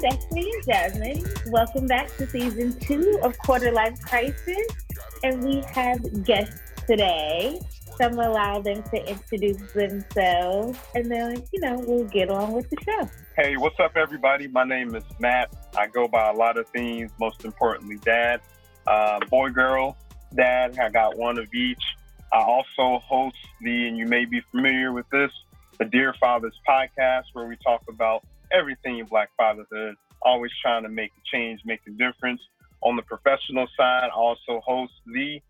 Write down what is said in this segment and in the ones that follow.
Destini and Jasmyne. Welcome back to season two of Quarter Life Crisis. And we have guests today. So I'm gonna allow them to introduce themselves and then, you know, we'll get on with the show. Hey, what's up, everybody? My name is Matt. I go by a lot of things, most importantly, dad, uh, boy, girl, dad. I got one of each. I also host the, and you may be familiar with this, the Dear Fathers podcast, where we talk about everything in Black fatherhood, always trying to make a change, make a difference. On the professional side, I also host the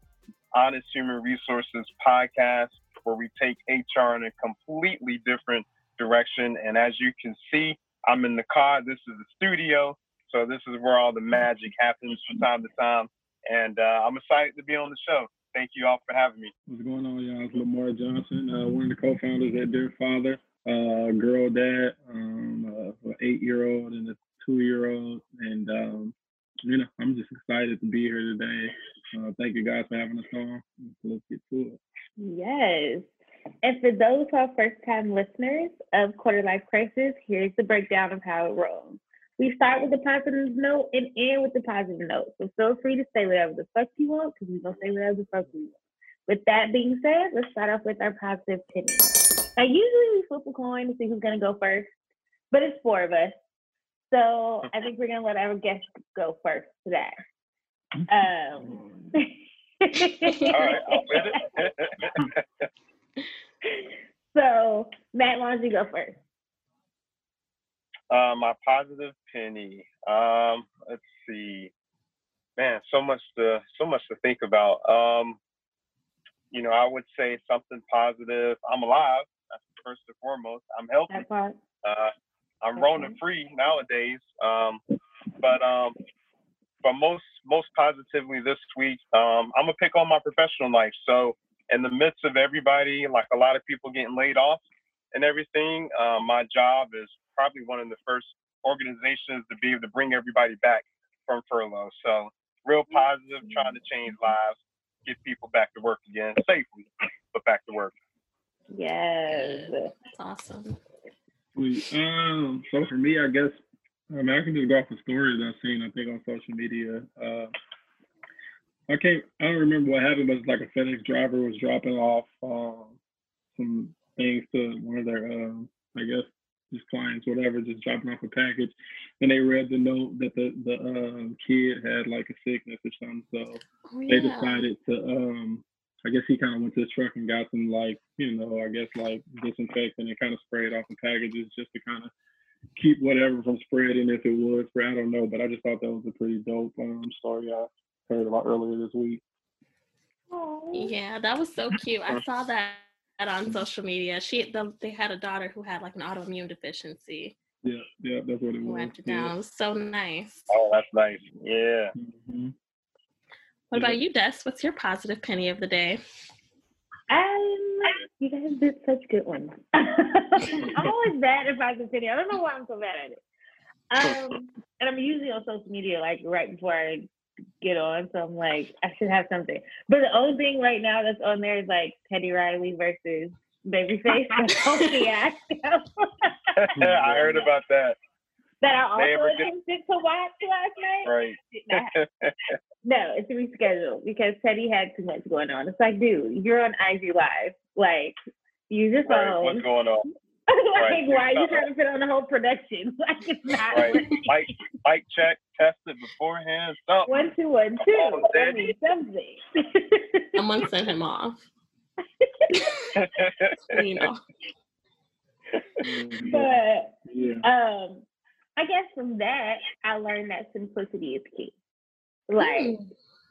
Honest Human Resources podcast, where we take HR in a completely different direction. And as you can see, I'm in the car. This is the studio. So this is where all the magic happens from time to time. And uh, I'm excited to be on the show. Thank you all for having me. What's going on, y'all? It's Lamar Johnson, uh, one of the co-founders at Dear Father, a girl dad, um, an eight year old and a two year old. And, um, you know, I'm just excited to be here today. Uh, thank you guys for having us on. Let's get to it. Yes. And for those who are first time listeners of Quarter Life Crisis, here's the breakdown of how it rolls. We start with the positive note and end with the positive note. So feel free to say whatever the fuck you want because we're going to say whatever the fuck we want. With that being said, let's start off with our positive 10. I usually flip a coin to see who's gonna go first, but it's four of us. So I think we're gonna let our guest go first today. Um, so Matt, why don't you go first? Uh, my positive penny. Um, let's see, man, so much to so much to think about. Um, you know, I would say something positive. I'm alive. That's first and foremost. I'm healthy. That part. Uh, I'm. Rona free nowadays. Um, but um, but most most positively this week, um, I'm gonna pick on my professional life. So in the midst of everybody, like a lot of people getting laid off and everything, um, my job is probably one of the first organizations to be able to bring everybody back from furlough. So real positive, trying to change lives, get people back to work again safely, but back to work. Yes. That's awesome. Sweet. Um, so for me, I guess I mean I can just go off the stories I've seen. I think on social media. Uh, I can't. I don't remember what happened, but it's like a FedEx driver was dropping off um, some things to one of their, um, I guess, his clients, whatever, just dropping off a package, and they read the note that the the um, kid had like a sickness or something. So Oh, they decided to um I guess he kind of went to his truck and got some like, you know, I guess like disinfectant and kind of sprayed off the packages just to kind of keep whatever from spreading if it was spread. I don't know, but I just thought that was a pretty dope um story I heard about earlier this week. Yeah, that was so cute. I saw that on social media. She the, they had a daughter who had like an autoimmune deficiency. Yeah, yeah, that's what it was. wiped it Yeah. down. It was so nice. Oh, that's nice. Yeah. Mhm. What about you, Des? What's your positive penny of the day? Um, you guys did such good ones. I'm always bad at positive penny. I don't know why I'm so bad at it. Um, and I'm usually on social media like right before I get on, so I'm like, I should have something. But the only thing right now that's on there is like Teddy Riley versus Babyface. yeah, I heard about that. That I also ever attempted to watch last night. Right. Did not happen. No, it's rescheduled because Teddy had too much going on. It's like, dude, you're on IG Live. Like, use your right. phone. What's going on? like, Right. why are you trying to fit on the whole production? Like, it's not. Right. working. Mic, mic check, test it beforehand. Stop. One, two, one, two. on, I Teddy. mean, something. Someone sent him off. You know. But yeah. um, I guess from that, I learned that simplicity is key. Like, Mm.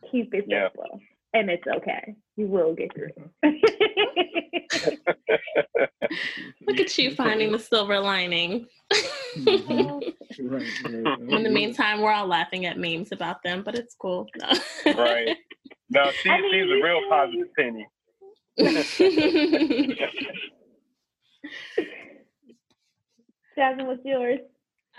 keep it Yeah. simple, and it's okay. You will get through. Look at you finding the silver lining. Mhm. Right, right. In the meantime, we're all laughing at memes about them, but it's cool. No. right. No, she, I mean, she's a real can- positive penny. Jasmyne, what's yours?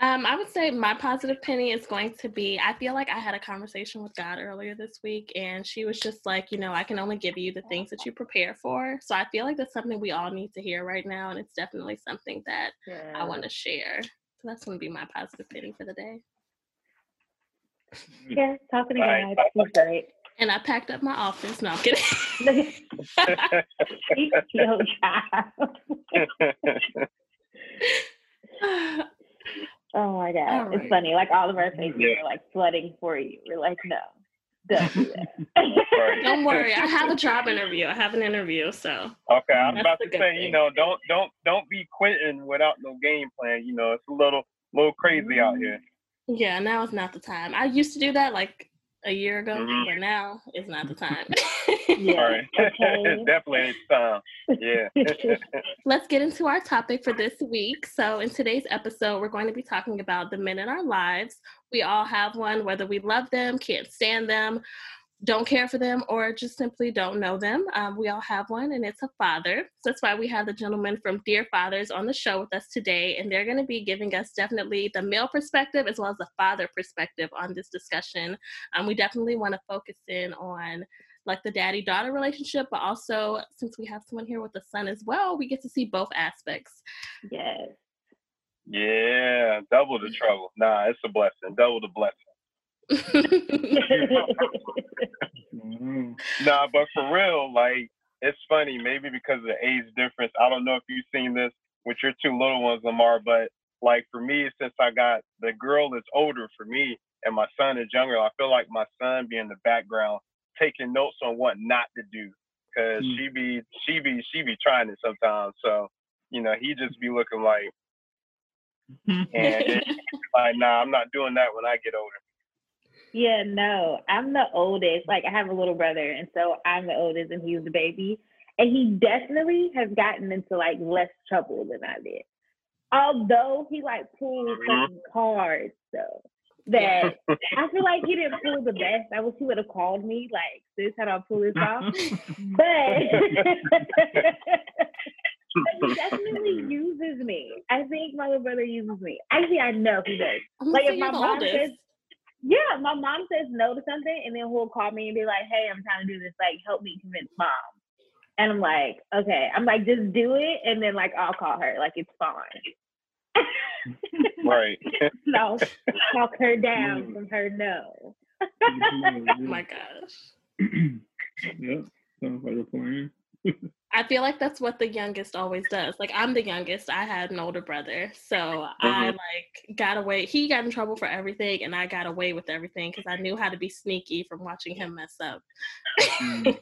Um, I would say my positive penny is going to be I feel like I had a conversation with God earlier this week, and she was just like, you know, I can only give you the things that you prepare for. So I feel like that's something we all need to hear right now, and it's definitely something that I want to share. So that's going to be my positive penny for the day. Yeah, talking to God. He's great. And I packed up my office. No, I'm kidding. He's your child. oh my God. All It's funny. Like all of our faces Yeah. are like flooding for you. We're like, no, don't do that. Don't worry, I have a job interview. I have an interview, so Okay, I'm That's about to say, thing. you know, don't don't don't be quitting without no game plan. You know, it's a little little crazy out here. yeah, now is not the time. I used to do that like a year ago, Mhm. but now is not the time. Yeah. All right, Okay. definitely it's time. Yeah. Let's get into our topic for this week. So, in today's episode, we're going to be talking about the men in our lives. We all have one, whether we love them, can't stand them, don't care for them, or just simply don't know them. Um, we all have one, and it's a father. So that's why we have the gentleman from Dear Fathers on the show with us today, and they're going to be giving us definitely the male perspective as well as the father perspective on this discussion. Um, we definitely want to focus in on like the daddy daughter relationship, but also since we have someone here with a son as well, we get to see both aspects. yes. yeah, double the mm-hmm. trouble. Nah, it's a blessing. Double the blessing. Wow. Nah, but for real, like it's funny. Maybe because of the age difference. I don't know if you've seen this with your two little ones, Lamar. But like for me, since I got the girl is older for me, and my son is younger, I feel like my son being the background taking notes on what not to do, cause Hmm. she be she be she be trying it sometimes. So you know, he just be looking like, and it's like, nah, I'm not doing that when I get older. Yeah, no, I'm the oldest. Like I have a little brother, and so I'm the oldest, and he's the baby. And he definitely has gotten into like less trouble than I did. Although he like pulls Mhm. some cards though. That I feel like he didn't pull the best. I wish he would have called me, like, sis, how do I pull this off? But he definitely uses me. I think my little brother uses me. Actually, I know he does. I'm Like like if my mom oldest. says, yeah, my mom says no to something, and then he'll call me and be like, "Hey, I'm trying to do this. Like, help me convince mom." And I'm like, "Okay." I'm like, "Just do it," and then like I'll call her. Like it's fine. Right. no, talk her Mm. down from her no. oh my gosh. yeah, sounds like a plan. I feel like that's what the youngest always does. Like I'm the youngest. I had an older brother, so I Mhm. like got away. He got in trouble for everything, and I got away with everything because I knew how to be sneaky from watching him mess up. Mm.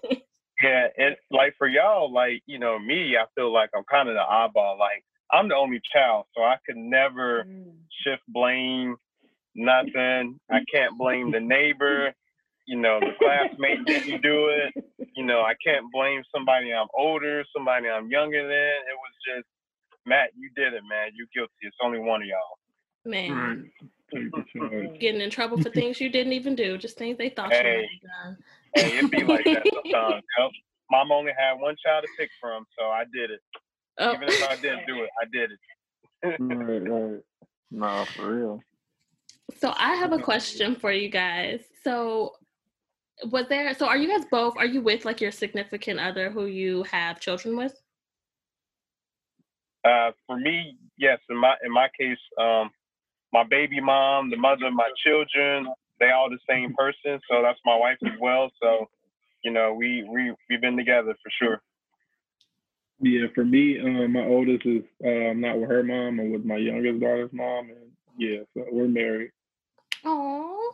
Yeah, it like for y'all, like you know, me, I feel like I'm kind of the oddball. Like I'm the only child, so I could never Mm. shift blame, nothing. I can't blame the neighbor. You know, the classmate didn't do it. You know, I can't blame somebody I'm older, somebody I'm younger than. It was just Matt, you did it, man. You guilty. It's only one of y'all. Man, Right. Take the charge. getting in trouble for things you didn't even do, just things they thought you Hey. might have done. Hey, it be like that sometimes. Yep. Mom only had one child to pick from, so I did it. Oh. Even if I didn't do it, I did it. right, right. No, for real. So I have a question for you guys. So was there so are you guys both are you with like your significant other who you have children with? Uh, for me, yes. In my in my case, um, my baby mom, the mother of my children, they all the same person. So that's my wife as well. So, you know, we we we've been together for sure. Yeah, for me, um, my oldest is uh, not with her mom. I'm with my youngest daughter's mom, and yeah, so we're married. Oh,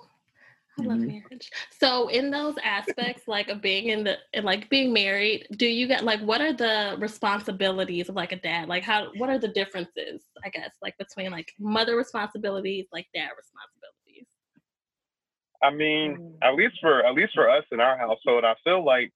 I love Mhm. marriage. So in those aspects, like of being in the and, like being married, do you get like what are the responsibilities of like a dad? Like how what are the differences, I guess, like between like mother responsibilities, like dad responsibilities? I mean, Mm. at least for at least for us in our household, I feel like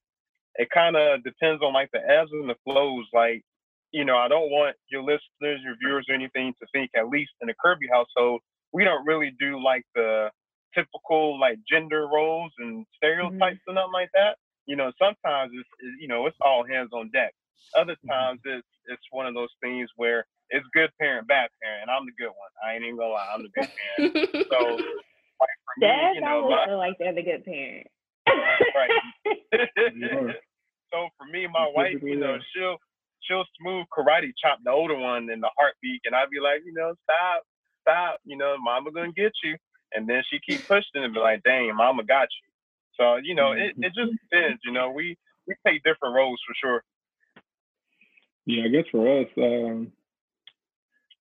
it kind of depends on like the ebbs and the flows. Like, you know, I don't want your listeners, your viewers, or anything to think at least in the Kirby household, we don't really do like the typical like gender roles and mm-hmm. stereotypes and nothing like that. You know, sometimes it's, it's you know it's all hands on deck. Other mm-hmm. times it's it's one of those things where it's good parent, bad parent, and I'm the good one. I ain't even gonna lie, I'm the good parent. So like for me, you know, always my, feel like they're the good parent. are. So for me, my wife, you know, she'll she'll smooth karate chop the older one in the heartbeat, and I'd be like, you know, stop, stop. You know, mama gonna get you. And then she keep pushing and be like, dang, mama got you. So, you know, it, it just depends, you know, we we take different roles for sure. Yeah, I guess for us, um,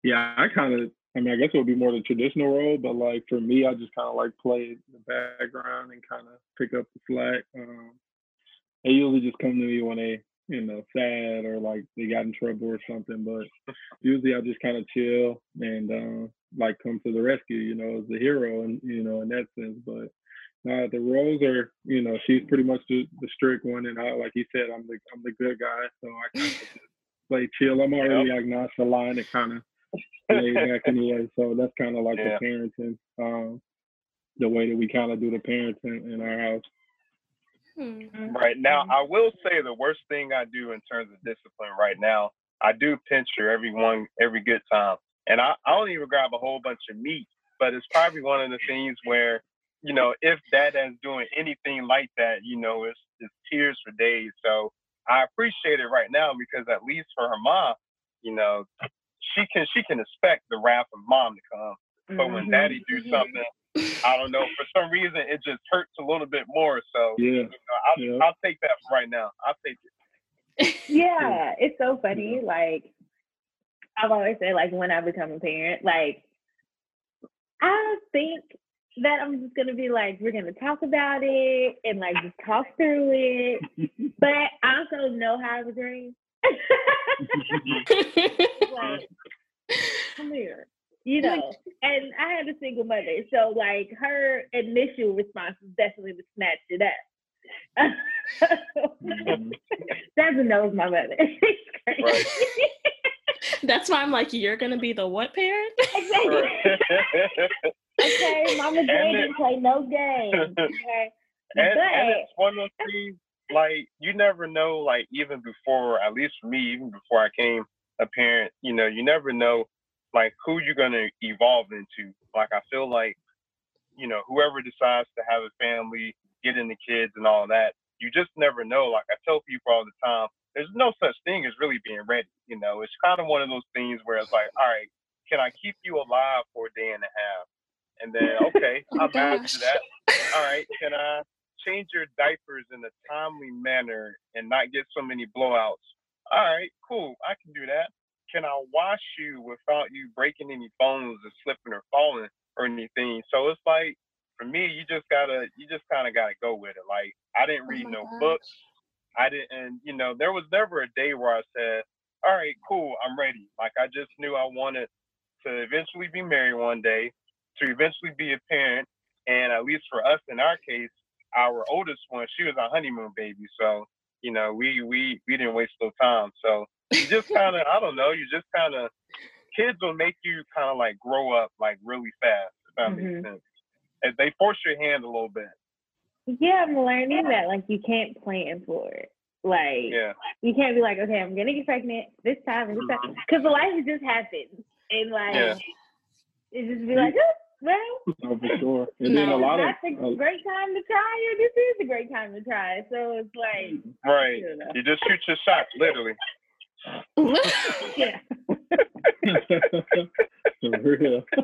yeah, I kind of, I mean, I guess it would be more the traditional role, but like for me, I just kind of like play the background and kind of pick up the slack. Um, they usually just come to me when they, you know, sad or like they got in trouble or something, but usually I just kind of chill and uh, like come to the rescue, you know, as the hero and, you know, in that sense. But uh, the roles are, you know, she's pretty much the, the strict one, and I, like he said, I'm the I'm the good guy, so I kind of play chill. I'm already yep. like nonchalant and kind of laid back anyway, so that's kind of like yeah. the parenting, um, the way that we kind of do the parenting in our house. Hmm. Right now, I will say the worst thing I do in terms of discipline right now, I do pinch her every one every good time, and I, I don't even grab a whole bunch of meat, but it's probably one of the things where you know, if dad is doing anything like that, you know, it's, it's tears for days. So I appreciate it right now because at least for her mom, you know, she can she can expect the wrath of mom to come. But when mm-hmm. daddy do mm-hmm. something, I don't know, for some reason it just hurts a little bit more. So yeah, you know, I'll, yeah. I'll take that for right now. I'll take it. yeah, it's so funny. Like I've always said, like when I become a parent, like I think that I'm just gonna be like, we're gonna talk about it and like just talk through it. but I also know how to dream. like, come here. You know, and I had a single mother, so like her initial response was definitely to snatch it up. mm-hmm. Doesn't know my mother. Right. That's why I'm like, you're gonna be the what parent? Exactly. okay, Mama J didn't play no games. Okay. And, but, and it's one of those things like you never know, like even before, at least for me, even before I came a parent, you know, you never know like who you're gonna evolve into. Like I feel like, you know, whoever decides to have a family, get into kids and all that, you just never know. Like I tell people all the time, there's no such thing as really being ready. You know, it's kind of one of those things where it's like, all right, can I keep you alive for a day and a half? And then, oh okay, oh I'm after that. All right, can I change your diapers in a timely manner and not get so many blowouts? All right, cool, I can do that. Can I wash you without you breaking any bones or slipping or falling or anything? So it's like, for me, you just gotta, you just kind of gotta go with it. Like, I didn't oh read oh no gosh. books. I didn't, and you know, there was never a day where I said, all right, cool, I'm ready. Like, I just knew I wanted to eventually be married one day to eventually be a parent. And at least for us in our case, our oldest one, she was a honeymoon baby. So, you know, we we we didn't waste no time. So you just kind of, I don't know, you just kind of, kids will make you kind of like grow up like really fast, if that mm-hmm. makes sense. And they force your hand a little bit. Yeah, I'm learning that like you can't plan for it. Like yeah. you can't be like, okay, I'm gonna get pregnant this time and this time because the life just happens and like yeah. it just be like, oh, well, oh, for sure. And then a lot that's of, a uh, great time to try, or this is a great time to try. So it's like right. You, know. you just shoot your shot, literally. yeah. for real.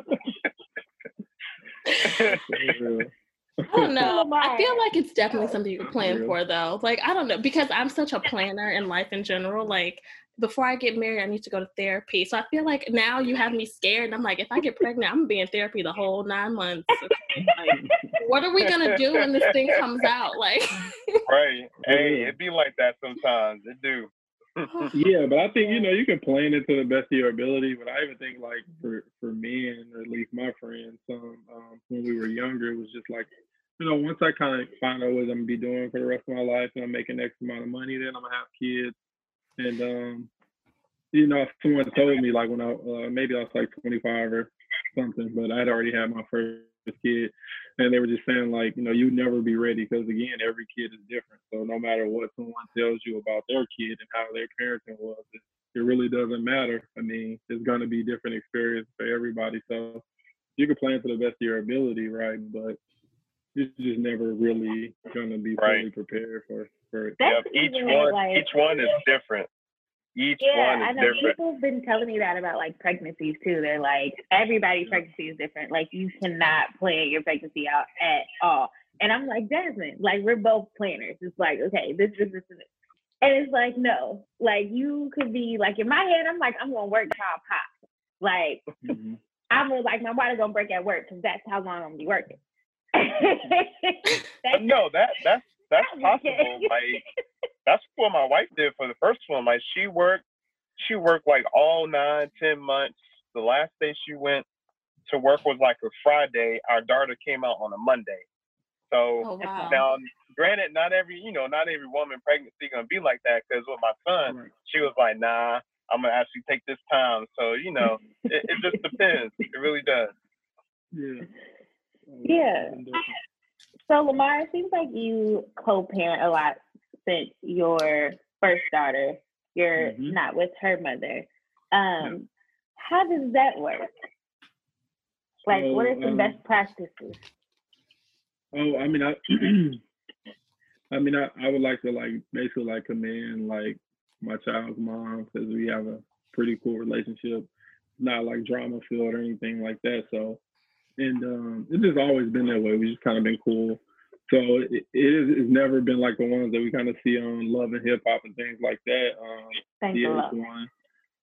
Oh, real. I don't know. I feel like it's definitely something you can plan for though. Like I don't know because I'm such a planner in life in general. Like before I get married, I need to go to therapy. So I feel like now you have me scared. And I'm like, if I get pregnant, I'm gonna be in therapy the whole nine months. Okay? Like, what are we gonna do when this thing comes out? Like, right? Hey, it be like that sometimes. It do. yeah, but I think you know you can plan it to the best of your ability. But I even think like for for me and at least my friends, um, um, when we were younger, it was just like you know once I kind of find out what I'm gonna be doing for the rest of my life and I'm making X amount of money, then I'm gonna have kids and um, you know, someone told me like when I uh, maybe I was like 25 or something, but I'd already had my first kid, and they were just saying like, you know, you'd never be ready because again, every kid is different. So no matter what someone tells you about their kid and how their parenting was, it, it really doesn't matter. I mean, it's going to be different experience for everybody. So you can plan to the best of your ability, right? But you're just never really going to be right. fully prepared for for it. Yep. Each one, like, each one is different. Each Yeah, one I know different. people have been telling me that about like pregnancies too. They're like, everybody's pregnancy is different. Like you cannot plan your pregnancy out at all. And I'm like, Jasmyne, like we're both planners. It's like, okay, this, this, this, this. And it's like, no, like you could be like in my head, I'm like, I'm gonna work till I pop. Like Mhm. I'm like my body gonna break at work because that's how long I'm gonna be working. But no, that that's that's possible. Like that's what my wife did for the first one. Like she worked, she worked like all nine, ten months. The last day she went to work was like a Friday. Our daughter came out on a Monday. So Oh wow. now, granted, not every you know, not every woman pregnancy gonna be like that. Because with my son, Right. she was like, "Nah, I'm gonna actually take this time." So you know, it, it just depends. It really does. Yeah. Yeah. So Lamar, it seems like you co-parent a lot since your first daughter. You're Mhm. not with her mother. Um, how does that work? Like, what are So, some um, best practices? Oh, I mean, I, I mean, I, I would like to like basically like commend like my child's mom because we have a pretty cool relationship, not like drama filled or anything like that. So, and um, it's just always been that way. We just kind of been cool. So it, it it's never been like the ones that we kind of see on Love and Hip Hop and things like that. Um, yeah, one.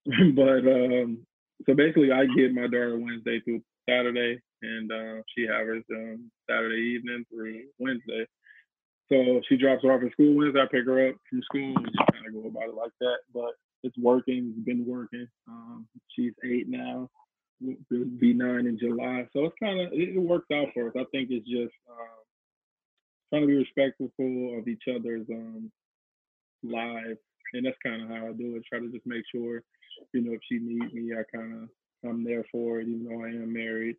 but um, so basically, I get my daughter Wednesday through Saturday, and uh, she has hers um, Saturday evening through Wednesday. So she drops her off at school Wednesday. I pick her up from school and just kind of go about it like that. But it's working. It's been working. Um, she's eight now. Will be nine in July. So it's kind of it, it works out for us. I think it's just um, trying to be respectful of each other's um, lives, and that's kind of how I do it. Try to just make sure, you know, if she needs me, I kind of I'm there for it. Even though I am married,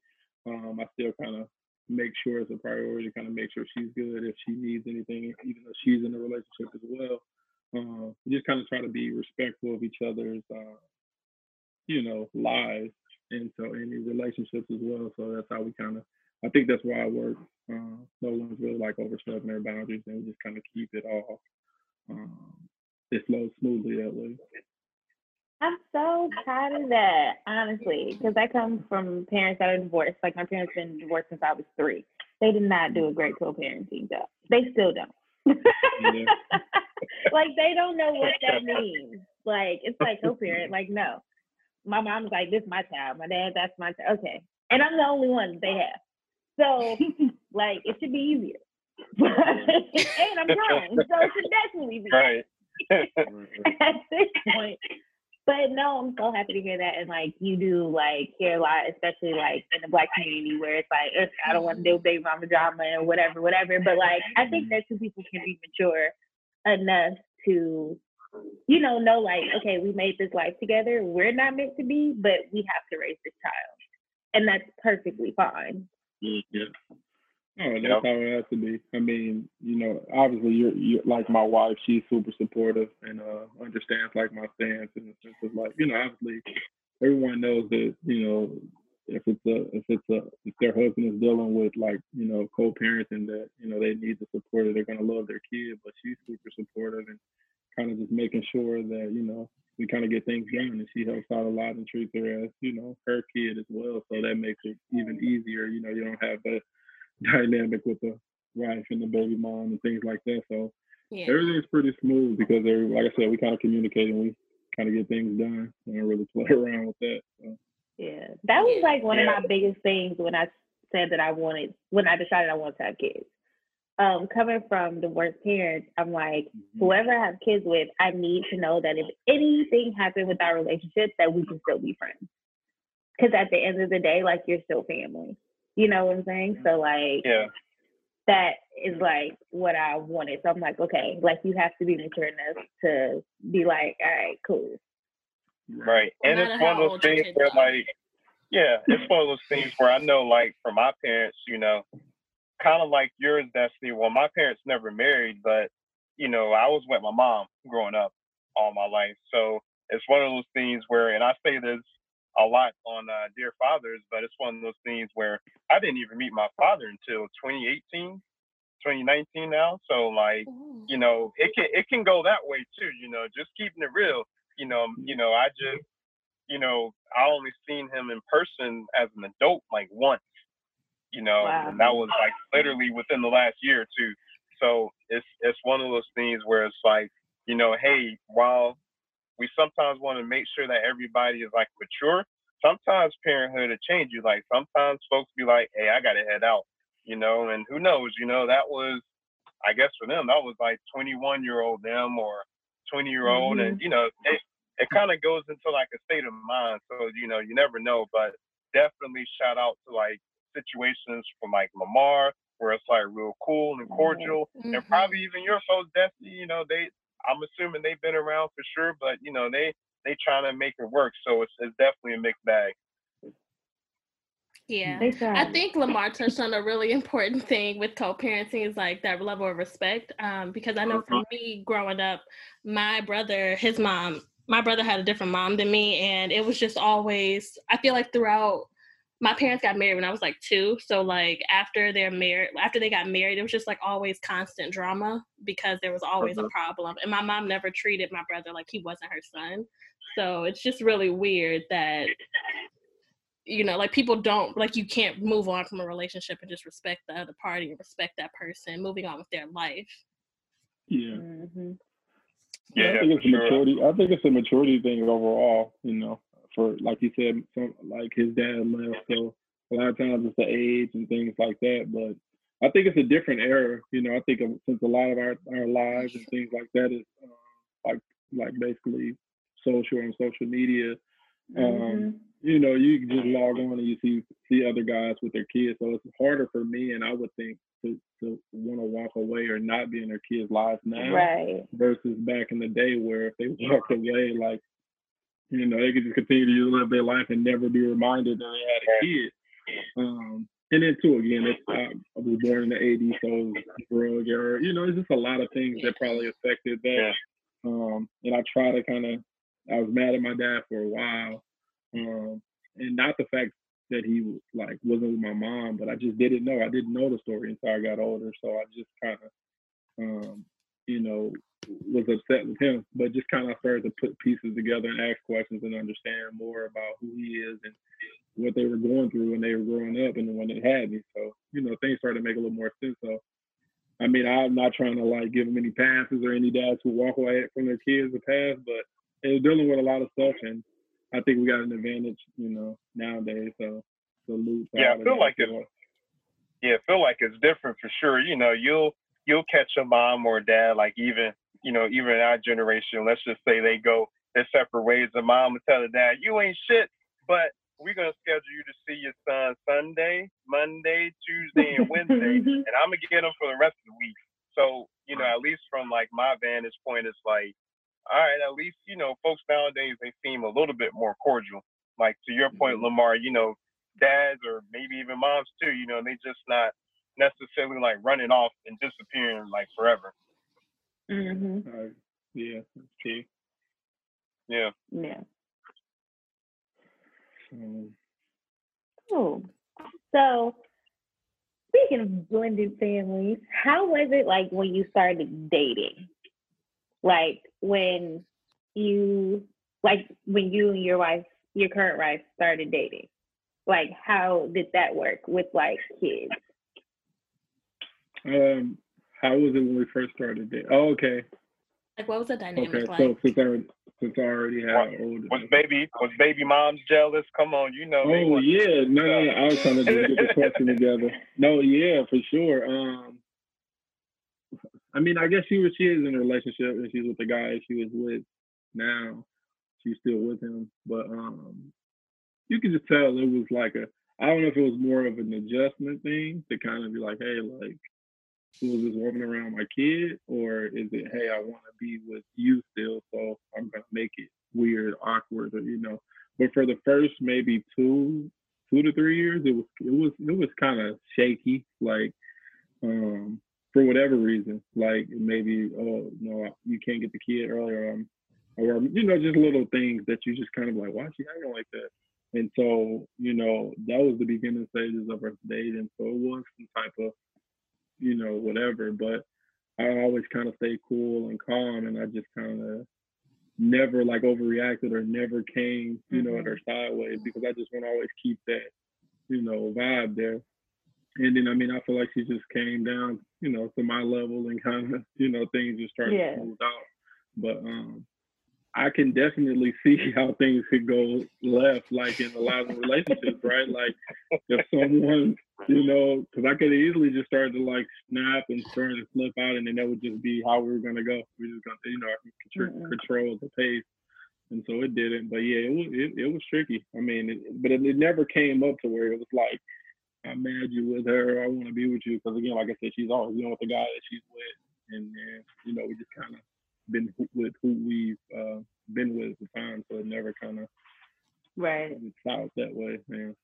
um, I still kind of make sure it's a priority. Kind of make sure she's good if she needs anything, even though she's in a relationship as well. Um, just kind of try to be respectful of each other's, uh, you know, lives and so any relationships as well. So that's how we kind of. I think that's why I work. Uh, no one's really like overstepping their boundaries, and we just kind of keep it all. Um, it flows smoothly that way. I'm so proud of that, honestly, because I come from parents that are divorced. Like my parents been divorced since I was three. They did not do a great co-parenting job. They still don't. Yeah. like they don't know what that means. Like it's like co-parent. Like no, my mom's like this is my child. My dad that's my child. Okay, and I'm the only one they have. So like it should be easier. and I'm grown, so it should definitely be Right. at this point. But no, I'm so happy to hear that. And like you do like hear a lot, especially like in the black community where it's like, I don't want to deal with baby mama drama and whatever, whatever. But like I think that two people can be mature enough to, you know, know like, okay, we made this life together. We're not meant to be, but we have to raise this child. And that's perfectly fine. Yeah. Oh, that's Yep. how it has to be. I mean, you know, obviously you're you're like my wife, she's super supportive and uh understands like my stance in the sense of like, you know, obviously everyone knows that, you know, if it's a if it's a if their husband is dealing with like, you know, co parenting that, you know, they need the support or they're gonna love their kid, but she's super supportive and kind of just making sure that, you know, we kind of get things done and she helps out a lot and treats her as, you know, her kid as well. So that makes it even easier. You know, you don't have that dynamic with the wife and the baby mom and things like that. So Yeah. everything's pretty smooth because every, like I said, we kind of communicate and we kind of get things done and don't really play around with that. So. Yeah. That was like one Yeah. of my biggest things when I said that I wanted when I decided I wanted to have kids. Um, coming from divorced parents, I'm like, whoever I have kids with, I need to know that if anything happened with our relationship, that we can still be friends. Because at the end of the day, like you're still family. You know what I'm saying? So like Yeah. that is like what I wanted. So I'm like, okay, like you have to be mature enough to be like, all right, cool. Right. And matter it's one of those things kids where like yeah, it's one of those things where I know like for my parents, you know, kind of like yours, Destini. Well, my parents never married, but you know, I was with my mom growing up all my life. So it's one of those things where and I say this a lot on uh, Dear Fathers, but it's one of those things where I didn't even meet my father until 2018, 2019 now. So like Ooh. you know, it can it can go that way too. You know, just keeping it real. you know, you know, I just, you know, I only seen him in person as an adult like once, you know, Wow. and that was like literally within the last year or two. So it's it's one of those things where it's like, you know, hey, while we sometimes want to make sure that everybody is like mature, sometimes parenthood will change you. Like sometimes folks be like, hey, I gotta head out, you know, and who knows, you know, that was I guess for them that was like 21 year old them or 20 year old, mm-hmm. and you know, it it kind of goes into like a state of mind. So you know, you never know, but definitely shout out to like situations from like Lamar where it's like real cool and cordial, and Mhm. probably even your folks, Destini. You know, they I'm assuming they've been around for sure, but you know, they they trying to make it work. So it's it's definitely a mixed bag. Yeah. I think Lamar touched on a really important thing with co-parenting is like that level of respect. Um, because I know for me growing up, my brother, his mom, my brother had a different mom than me, and it was just always. I feel like throughout, my parents got married when I was like two, so like after they're married, after they got married, it was just like always constant drama because there was always a Mhm. problem, and my mom never treated my brother like he wasn't her son. So it's just really weird that you know, like people don't like you can't move on from a relationship and just respect the other party and respect that person moving on with their life. Yeah. Mhm. Yeah, I think it's sure. maturity. I think it's a maturity thing overall. You know, for like you said, some, like his dad left, so a lot of times it's the age and things like that. But I think it's a different era. You know, I think since a lot of our, our lives and things like that is uh, like like basically social and social media. Um, Mhm. you know, you can just log on and you see see other guys with their kids. So it's harder for me, and I would think to to want to walk away or not be in their kids' lives now Right. versus back in the day where if they walked away, like, you know, they could just continue to live their life and never be reminded that they had a kid. Um, and then too, again, it's, I, I was born in the '80s, so drug era. You know, it's just a lot of things that probably affected that. Um, and I try to kind of, I was mad at my dad for a while, um, and not the fact that he was like wasn't with my mom, but I just didn't know. I didn't know the story until I got older, so I just kind of, um, you know, was upset with him, but just kind of started to put pieces together and ask questions and understand more about who he is and what they were going through when they were growing up and when they had me. So, you know, things started to make a little more sense. So, I mean, I'm not trying to like give them any passes or any dads who walk away from their kids a pass, but they're dealing with a lot of stuff, and I think we got an advantage, you know, nowadays. So, salute. Yeah, I feel like it's- yeah, I feel like it's different for sure. You know, you'll you'll catch a mom or dad, like even you know, even in our generation, let's just say they go their separate ways. The mom will tell the dad, "You ain't shit," but we're gonna schedule you to see your son Sunday, Monday, Tuesday, and Wednesday, and I'm gonna get him for the rest of the week. So you know, at least from like my vantage point, it's like, all right, at least you know, folks nowadays they seem a little bit more cordial. Like to your point, mm-hmm. Lamar, you know, dads or maybe even moms too, you know, they just not necessarily like running off and disappearing like forever. Mhm. uh, yeah, that's true. Yeah. Yeah. Um, Cool. So, speaking of blended families, how was it like when you started dating? Like when you, like when you and your wife, your current wife, started dating. Like, how did that work with like kids? Um, how was it when we first started dating? Oh, okay. Like what was the dynamic Okay, like? so since I since I already had What- older. Was baby was baby moms jealous? Come on, you know. Oh yeah, no, no, no, I was trying to get the question together. No, yeah, for sure. Um, I mean, I guess she was she is in a relationship and she's with the guy she was with now. She's still with him, but um, you can just tell it was like a. I don't know if it was more of an adjustment thing to kind of be like, hey, like, who is this woman around my kid, or is it, hey, I want to be with you still, so I'm gonna make it weird, awkward, or you know. But for the first maybe two, two to three years, it was it was it was kind of shaky, like um for whatever reason, like maybe oh no, you can't get the kid earlier, um, or you know just little things that you just kind of like why she acting like that, and so you know that was the beginning stages of our dating, so it was some type of you know whatever, but I always kind of stayed cool and calm, and I just kind of never like overreacted or never came, you know, at Mhm. her sideways because I just want to always keep that, you know, vibe there. And then I mean, I feel like she just came down, you know, to my level and kind of, you know, things just started Yeah. to move out. But um, I can definitely see how things could go left, like in a lot of relationships, right? Like if someone, you know, because I could easily just start to like snap and start to flip out, and then that would just be how we were gonna go. We are just gonna, you know, contr- Mm-mm. control the pace, and so it didn't. But yeah, it was it, it was tricky. I mean, it, but it, it never came up to where it was like. I'm mad you with her. I want to be with you because again, like I said, she's always you know with the guy that she's with, and then you know we just kind of been with who we've uh, been with at the time, so it never kind of Right. south that way. Man.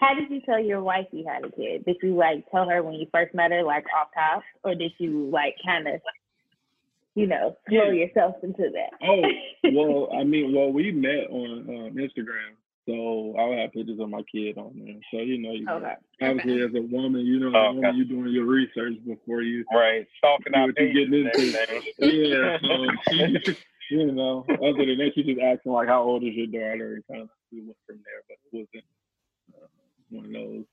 How did you tell your wife you had a kid? Did you like tell her when you first met her, like off top, or did you like kind of, you know, throw yourself into that? Oh well, I mean, well we met on um, Instagram, so I'll have pictures of my kid on there. So you know, you, Okay. obviously as a woman, you know, as Okay. woman, you're doing your research before you Right. Stalking See out what you getting into. everything. yeah, so she, you know, other than that, she just asking like, "How old is your daughter?" and kind of we went from there. But it wasn't uh, one of those,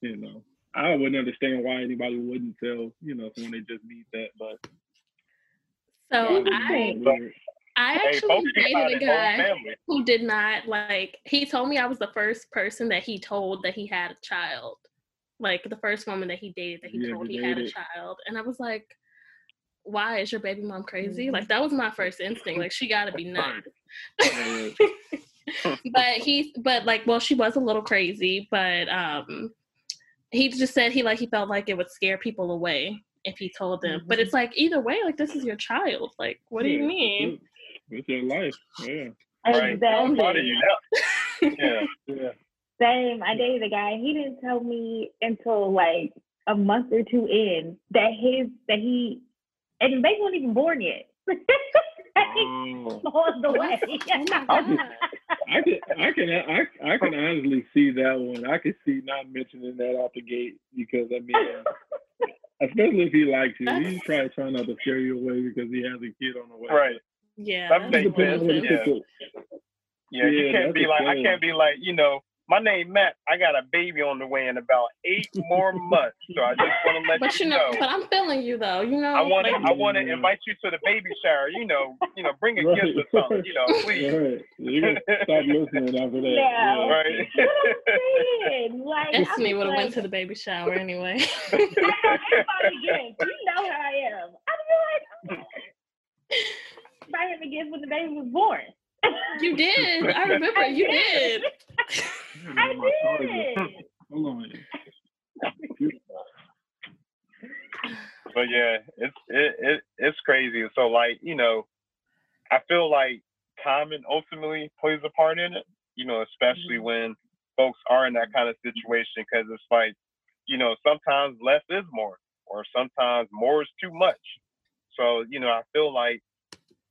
you know. I wouldn't understand why anybody wouldn't tell, you know, someone they just meet that, but So I kinda weird. I actually be dated a guy who did not like he told me I was the first person that he told that he had a child. Like the first woman that he dated that he You told he had a child. And I was like, why is your baby mom crazy? Mm-hmm. Like that was my first instinct. Like she gotta be nuts. But he but like well she was a little crazy, but um he just said he like he felt like it would scare people away if he told them. But Mhm. it's like either way, like this is your child. Like what do you Yeah, mean? It's, it's your life. Yeah. Right. I'm proud of Exactly. you now. Yeah. Yeah. Same. I dated a guy. He didn't tell me until like a month or two in that his that he and the baby wasn't even born yet. Oh. on the way. Oh I just- I can, I can, I, I can honestly see that one. I can see not mentioning that out the gate because I mean, especially if he likes you, he's probably trying not to scare you away because he has a kid on the way. Right. Yeah. That makes Depending on what sense, it yeah. Yeah, you can't be a like I can't be like, you know, my name Matt. I got a baby on the way in about eight more months. So I just want to let But you you know, know. but I'm feeling you though. You know, I want to like, I want to invite you to the baby shower. You know, you know, bring a Right. gift or something. You know, to. please. Right. You're gonna stop listening after that. Yeah. Right. What I'm saying, like, Destini would have like, went to the baby shower anyway. I know everybody gets. You know how I am. I'd be like, oh. Buy him a gift when the baby was born. you did. I remember you did. Yeah, I my charger. did. Hold on. but yeah, it's it, it it's crazy. So like, you know, I feel like timing ultimately plays a part in it. You know, especially mm-hmm. when folks are in that kind of situation, because it's like, you know, sometimes less is more, or sometimes more is too much. So you know, I feel like,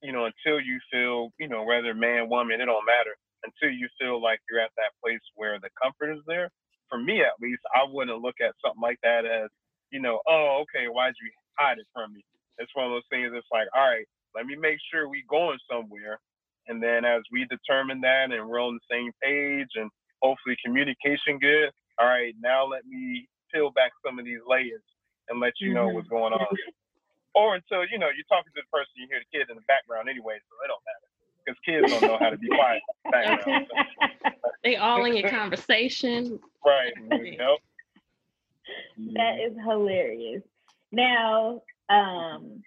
you know, until you feel, you know, whether man, woman, it don't matter. Until you feel like you're at that place where the comfort is there. For me, at least, I wouldn't look at something like that as you know, oh, okay, why'd you hide it from me? It's one of those things that's like, all right, let me make sure we going somewhere. And then as we determine that and we're on the same page and hopefully communication good, all right, now let me peel back some of these layers and let you know Mhm. what's going on. Or until, you know, you're talking to the person, you hear the kid in the background anyway, so it don't matter. Because kids don't know how to be quiet the background. They all in your conversation. right. Yep. that is hilarious. Now, um,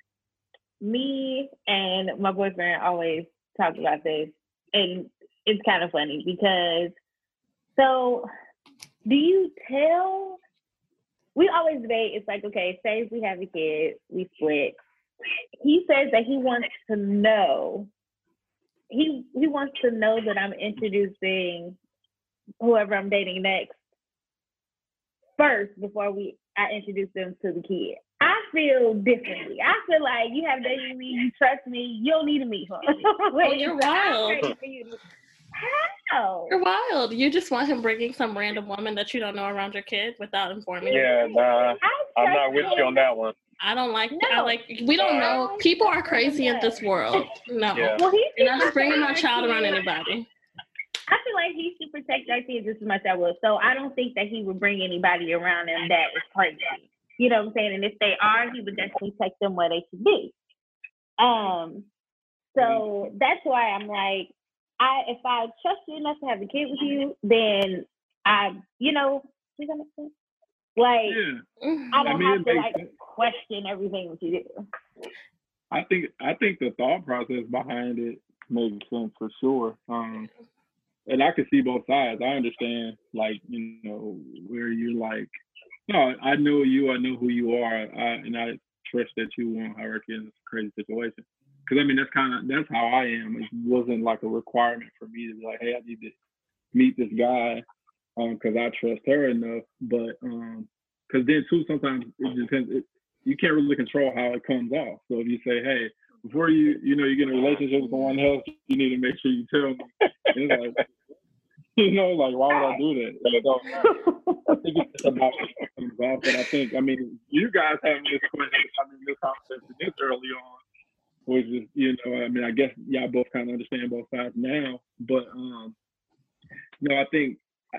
me and my boyfriend always talk about this, and it's kind of funny because so do you tell? We always debate. It's like, okay, say we have a kid, we split. He says that he wants to know. He he wants to know that I'm introducing whoever I'm dating next first before we I introduce them to the kid. I feel differently. I feel like you have dated me, you trust me, you don't need to meet her. Oh, you're wild. How? You're wild. You just want him bringing some random woman that you don't know around your kid without informing you. Yeah, nah, I I'm not with you on that one. I don't like. I No. like. We don't know. People are crazy in this world. No, Yeah. Well, he's you're not just bringing my child around anybody. I feel like he should protect our kids just as much as I would. So I don't think that he would bring anybody around him that is crazy. You know what I'm saying? And if they are, he would definitely take them where they should be. Um, so that's why I'm like, I if I trust you enough to have a kid with you, then I, you know, does that make sense? Like Yeah. I I don't mean, have to like sense. question everything that you do. I think I think the thought process behind it makes sense for sure. Um, and I can see both sides. I understand, like you know, where you're like, no, I know you. I know who you are. I, and I trust that you won't have a in this crazy situation. Because I mean, that's kind of that's how I am. It wasn't like a requirement for me to be like, hey, I need to meet this guy um, because I trust her enough. But um, because then too, sometimes it depends. It, you can't really control how it comes off. So if you say, hey, before you you know you get in a relationship with someone else, you need to make sure you tell me. It's like, you know, like why would I do that? So I think it's about what comes off. But I think I mean you guys having this question, I mean this conversation this early on was just you know I mean I guess y'all both kind of understand both sides now, but um no I think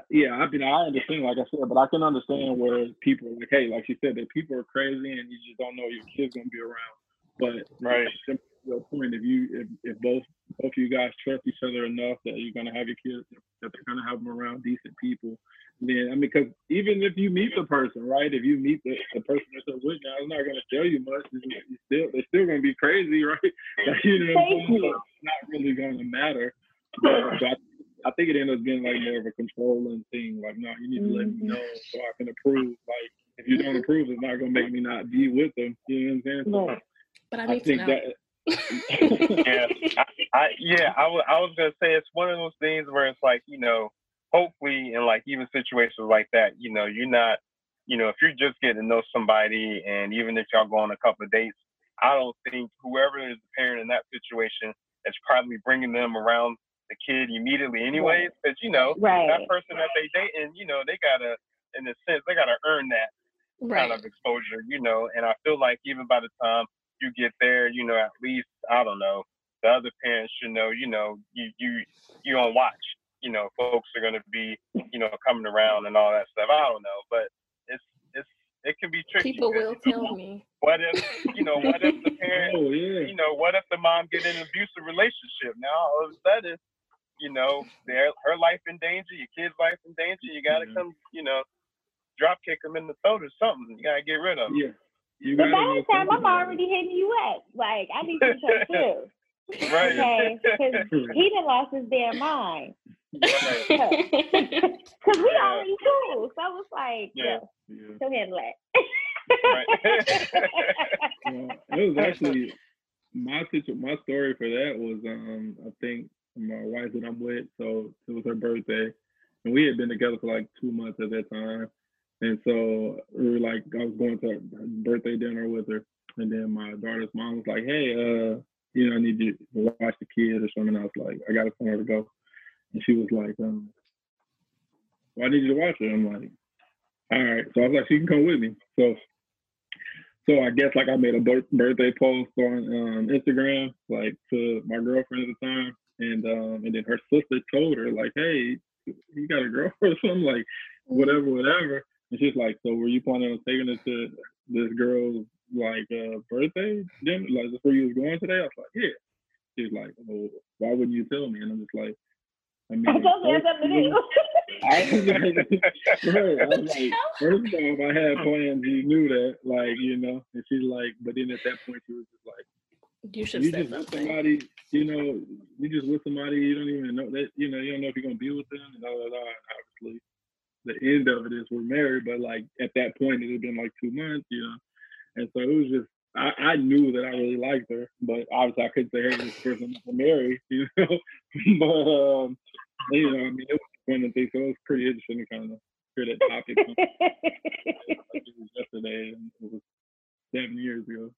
yeah I mean I understand like I said, but I can understand where people are like hey like she said that people are crazy and you just don't know your kid's gonna be around. But Right. to your point, if you if, if both both you guys trust each other enough that you're gonna have your kids that they're gonna have them around decent people, then I mean, because even if you meet the person, right? If you meet the, the person that's with now, it's not gonna tell you much. It's, it's still they're still gonna be crazy, right? Like, you know Thank you. So it's not really gonna matter. But, I, I think it ends up being like more of a controlling thing. Like, no, you need to let me Mhm. know so I can approve. Like, if you don't approve, it's not gonna make me not be with them. You know what I'm saying? So Right. But I I think that Yeah, I, I yeah, I wa- I was gonna say it's one of those things where it's like you know, hopefully in like even situations like that, you know, you're not, you know, if you're just getting to know somebody, and even if y'all go on a couple of dates, I don't think whoever is the parent in that situation is probably bringing them around the kid immediately, anyways, because you know Right. that person that they dating, you know, they gotta, in a sense, they gotta earn that Right. kind of exposure, you know. And I feel like even by the time you get there, you know, at least I don't know, the other parents should know, you know, you you you on watch. You know, folks are gonna be, you know, coming around and all that stuff. I don't know, but it's it's it can be tricky. People will you know, tell me. What if you know? What if the parent oh yeah. you know, what if the mom get in an abusive relationship? Now all of a sudden, you know, their her life in danger, your kid's life in danger. You gotta Yeah. come, you know, drop kick them in the throat or something. You gotta get rid of 'em. Yeah. You But by that time, I'm already hitting you up. Like, I need some trust too. Right. Okay, because he done lost his damn mind. Because we already cool. So it's like, Yeah. yeah, Yeah. handle that. Right. Well, it was actually my situ- my story for that was um I think my wife that I'm with, so it was her birthday, and we had been together for like two months at that time, and so we were like I was going to her birthday dinner with her, and then my daughter's mom was like, hey, uh, you know, I need you to watch the kid or something. I was like, I got to somewhere to go, and she was like, um, well, I need you to watch it. I'm like, all right. So I was like, she can come with me. So so I guess like I made a birthday post on um, Instagram, like to my girlfriend at the time, and um, and then her sister told her like, "Hey, you got a girlfriend?" or something like, whatever, whatever. And she's like, "So were you planning on taking it to this girl's like uh, birthday dinner? Like, this where you was going today?" I was like, "Yeah." She's like, "Well, why wouldn't you tell me?" And I'm just like, "I mean, I told you I had something to do. I was like, right. I was like, first off, I had plans. You knew that, like, you know. And she's like, but then at that point, she was just like, You should you say just with somebody, you know, you just with somebody you don't even know that, you know, you don't know if you're gonna be with them and all that. And obviously, the end of it is we're married, but like at that point, it had been like two months, you know. And so it was just, I, I knew that I really liked her, but obviously I couldn't say, hey, this person I'm married, you know. but um, you know, I mean, it was one of the things. So it was pretty interesting to kind of hear that topic. come like it was yesterday, and it was seven years ago.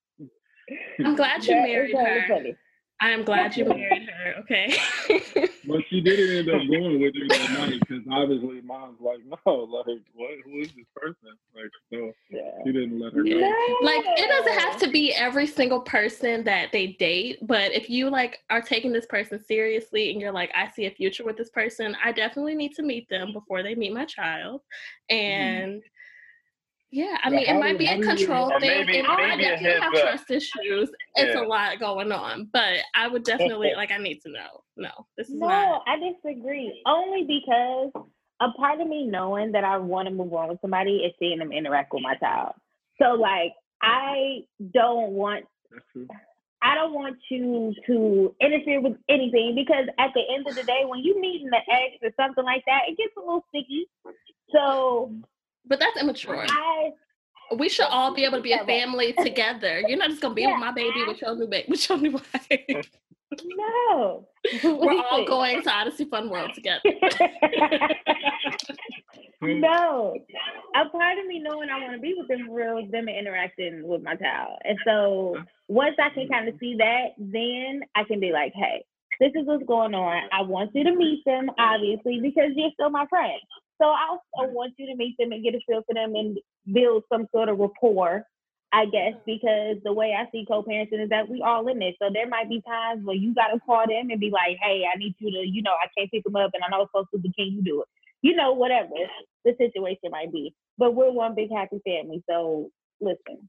I'm glad you That is married really her. Funny. I am glad you married her. Okay. but she didn't end up going with her that night because obviously mom's like, no, like, what? Who is this person? Like, so Yeah. she didn't let her go. Yeah. like it doesn't have to be every single person that they date but if you like are taking this person seriously and you're like i see a future with this person i definitely need to meet them before they meet my child mm. and yeah i mean it might be a control thing maybe- and i maybe definitely have up. trust issues it's Yeah. a lot going on but i would definitely like i need to know no this is No, not I disagree. Only because a part of me knowing that I want to move on with somebody is seeing them interact with my child. So like I don't want That's true. I don't want you to interfere with anything because at the end of the day, when you meet in the ex or something like that, it gets a little sticky. So but that's immature I we should all be able to be a family together you're not just gonna be Yeah, with my baby with your new baby with your new wife no. We're all going to Odyssey Fun World together. Hmm. no. A part of me knowing I want to be with them for real is them interacting with my child. And so once I can kind of see that, then I can be like, hey, this is what's going on. I want you to meet them, obviously, because you're still my friend. So I also mm. want you to meet them and get a feel for them and build some sort of rapport, I guess, mm. because the way I see co-parenting is that we all in this. So there might be times where you got to call them and be like, hey, I need you to, you know, I can't pick them up and I know it's supposed to, but can you do it? You know, whatever the situation might be. But we're one big happy family. So listen.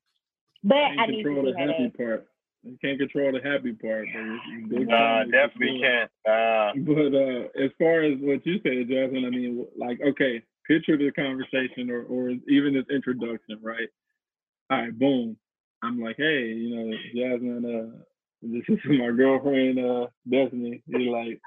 But I need to see the how happy that. part. You can't control the happy part, but you- you big Nah, definitely can't. Uh, But uh, as far as what you said, Jasmyne, I mean, like, okay, picture the conversation or, or even this introduction, right? All right, boom. I'm like, hey, you know, Jasmyne, uh, this is my girlfriend, uh, Bethany. You're like,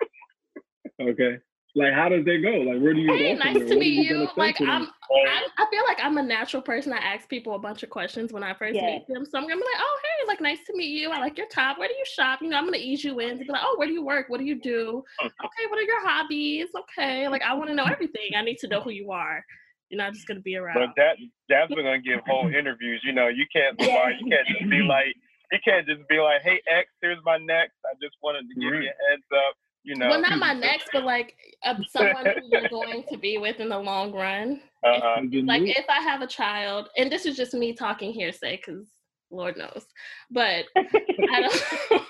okay. Like, how does that go? Like, where do you Hey, go? from nice there? to What are meet you. gonna say Like to them? I'm, uh, I, I feel like I'm a natural person. I ask people a bunch of questions when I first Yeah. meet them. So I'm gonna be like, oh hey, like nice to meet you. I like your top. Where do you shop? You know, I'm gonna ease you in to be like, oh, where do you work? What do you do? Okay, what are your hobbies? Okay, like I want to know everything. I need to know who you are. You're not just gonna be around. but that that's gonna give whole interviews. You know, you can't lie. You can't just be like, you can't just be like, hey X, here's my next. I just wanted to give you a heads up. You know. well, not my next, but like uh, someone who you're going to be with in the long run. Uh, The like if I have a child, and this is just me talking hearsay, because Lord knows, but I don't.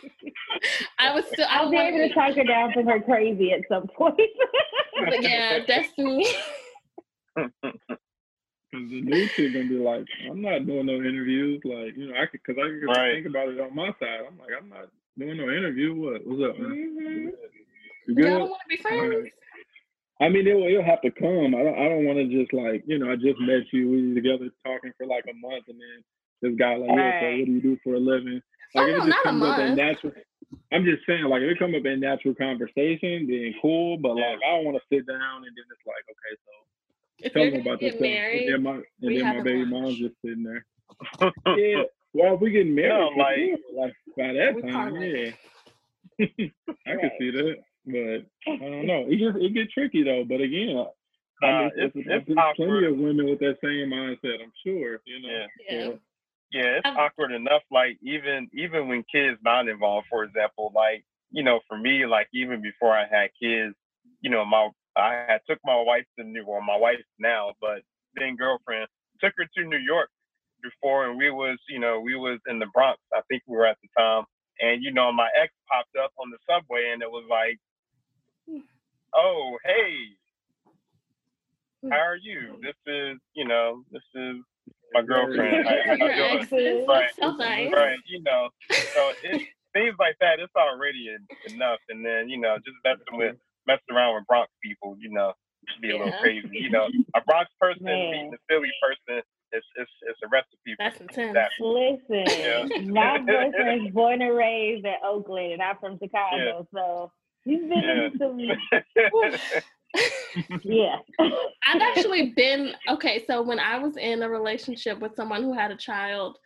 I would still. I I'll would be able to talk her down from her crazy at some point. But yeah, Destini. Cause the new chick gonna be like, I'm not doing no interviews. Like, you know, I could, cause I can Right. think about it on my side. I'm like, I'm not doing no interview. What? What's up, man? You Y'all don't want to be friends. Alright. I mean, it'll, it'll have to come. I don't. I don't want to just like, you know, I just met you. We were together talking for like a month, and then this guy like, yeah. So what do you do for a living? Oh, Like, if it just not a comes up in month. natural. I'm just saying, like, if it come up in natural conversation, then cool. But like, I don't want to sit down and then it's like, okay, so If tell you're me gonna about get this. married, and then my, and we then my having baby lunch. mom's just sitting there. yeah. Well, if we get married, No, for like- sure. like by that We time, parlay. yeah. I can see that, but I don't know. It just it get tricky though. But again, I Uh, mean, it's- there's, it's there's plenty of women with that same mindset. I'm sure. You know. Yeah. yeah. So, yeah, it's I'm- awkward enough. Like even even when kids not involved, for example, like you know, for me, like even before I had kids, you know, my I had took my wife to New well, my wife now, but then girlfriend took her to New York before, and we was you know we was in the Bronx. I think we were at the time, and you know my ex popped up on the subway, and it was like, oh hey, hmm. how are you? This is you know this is my girlfriend. How- how Your you doing? exes. Right. So nice. Right, you know. So it, things like that, it's already enough. And then, you know, just messing with messing around with Bronx people, you know, be a little Yeah. crazy. You know, a Bronx person Man. meeting a Philly person, it's it's it's a recipe. That's intense. That- Listen, Yeah. my boyfriend's born and raised in Oakland, and I'm from Chicago, so he's been Yeah. in some, yeah. I've actually been okay. So when I was in a relationship with someone who had a child,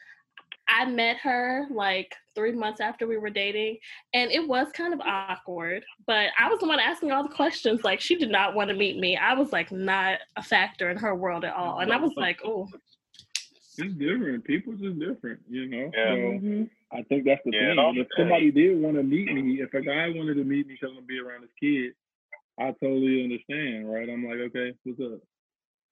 I met her like three months after we were dating, and it was kind of awkward. But I was the one asking all the questions. Like she did not want to meet me. I was like not a factor in her world at all, and I was like, oh. It's different. People's just different, you know. Yeah. So Mhm. I think that's the Yeah, thing. if depends. somebody did want to meet me, if a guy wanted to meet me because I'm gonna be around his kid, I totally understand, right? I'm like, okay, what's up?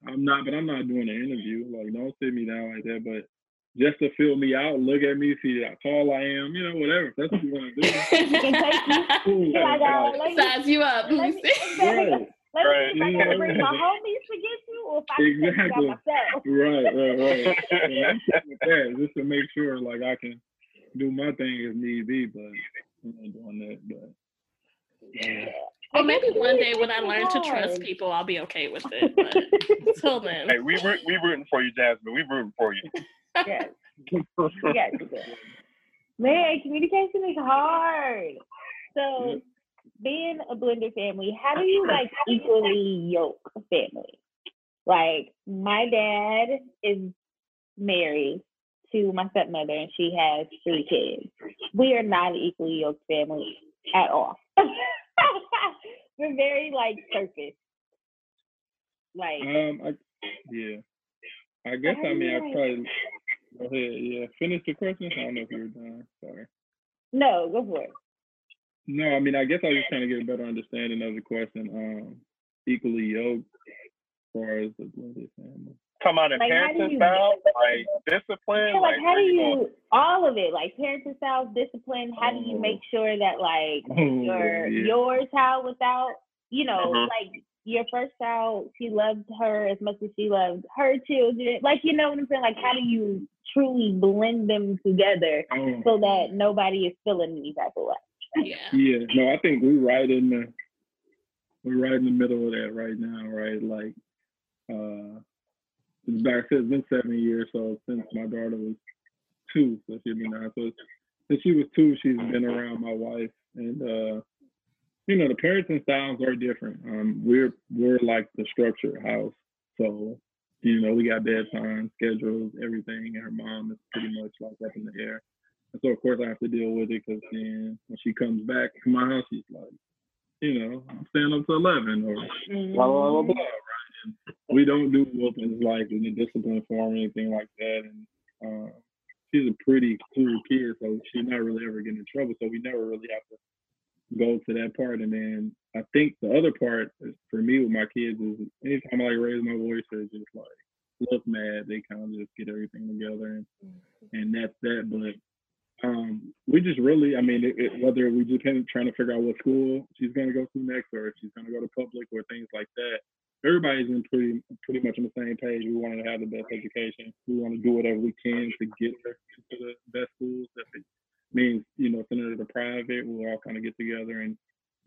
I'm not, but I'm not doing an interview. Like, don't sit me down like that. But just to fill me out, look at me, see how tall I am, you know, whatever. If that's what you want to do. Cool. You're like, Like, let me, Size you up. let me, exactly. right, Let me Right. see if I Yeah, can bring my right. homies to get you, or if I can take you Exactly. by myself. right, right, right. And I'm with that just to make sure, like, I can do my thing if need be. But I'm not doing that. But Yeah. Well, maybe one day when I learn to trust people, I'll be okay with it. But until then, hey, we root, we rooting for you, Jasmyne. We rooting for you. Yes. Yes. Man, communication is hard. So, being a blended family, how do you like equally yoke a family? Like, my dad is married to my stepmother, and she has three kids. We are not an equally yoked family at all. We're very like surface. Like, um, I yeah, I guess how I mean I probably go ahead. Yeah, finish the question. I don't know if you were done. Sorry. no, go for it. No, I mean I guess I was just trying to get a better understanding of the question. Um, equally yoked as far as the blended family. Come on, in Like, parenting you- style, like discipline, Yeah, like how where do going? you all of it, like parenting style, discipline, how do you Oh. make sure that like Oh, your yeah. your child without you know, Mhm. like your first child, she loved her as much as she loved her children. Like you know what I'm saying? Like how do you truly blend them together Oh. so that nobody is feeling any type of way? Yeah. Yeah, no, I think we're right in the we're right in the middle of that right now, right? Like uh it's back it's been seven years, so since my daughter was two, so she'll be nine. So since she was two, she's been around my wife and uh you know the parenting styles are different. Um we're we're like the structured house. So, you know, we got bedtime schedules, everything, and her mom is pretty much like up in the air. And so of course I have to deal with it because then when she comes back to my house, she's like, you know, I'm staying up to eleven or blah blah blah blah. Right? And we don't do whoopings like in the discipline form or anything like that. And uh, she's a pretty cool kid, so she's not really ever getting in trouble. So we never really have to go to that part. And then I think the other part is, for me with my kids is anytime I like raise my voice or just like look mad, they kind of just get everything together and and that's that. But um, we just really, I mean, it, it, whether we just trying to figure out what school she's going to go to next, or if she's going to go to public, or things like that. Everybody's in pretty pretty much on the same page. We want to have the best education. We want to do whatever we can to get her to the best schools. If it means, you know, sending her to private, we'll all kind of get together and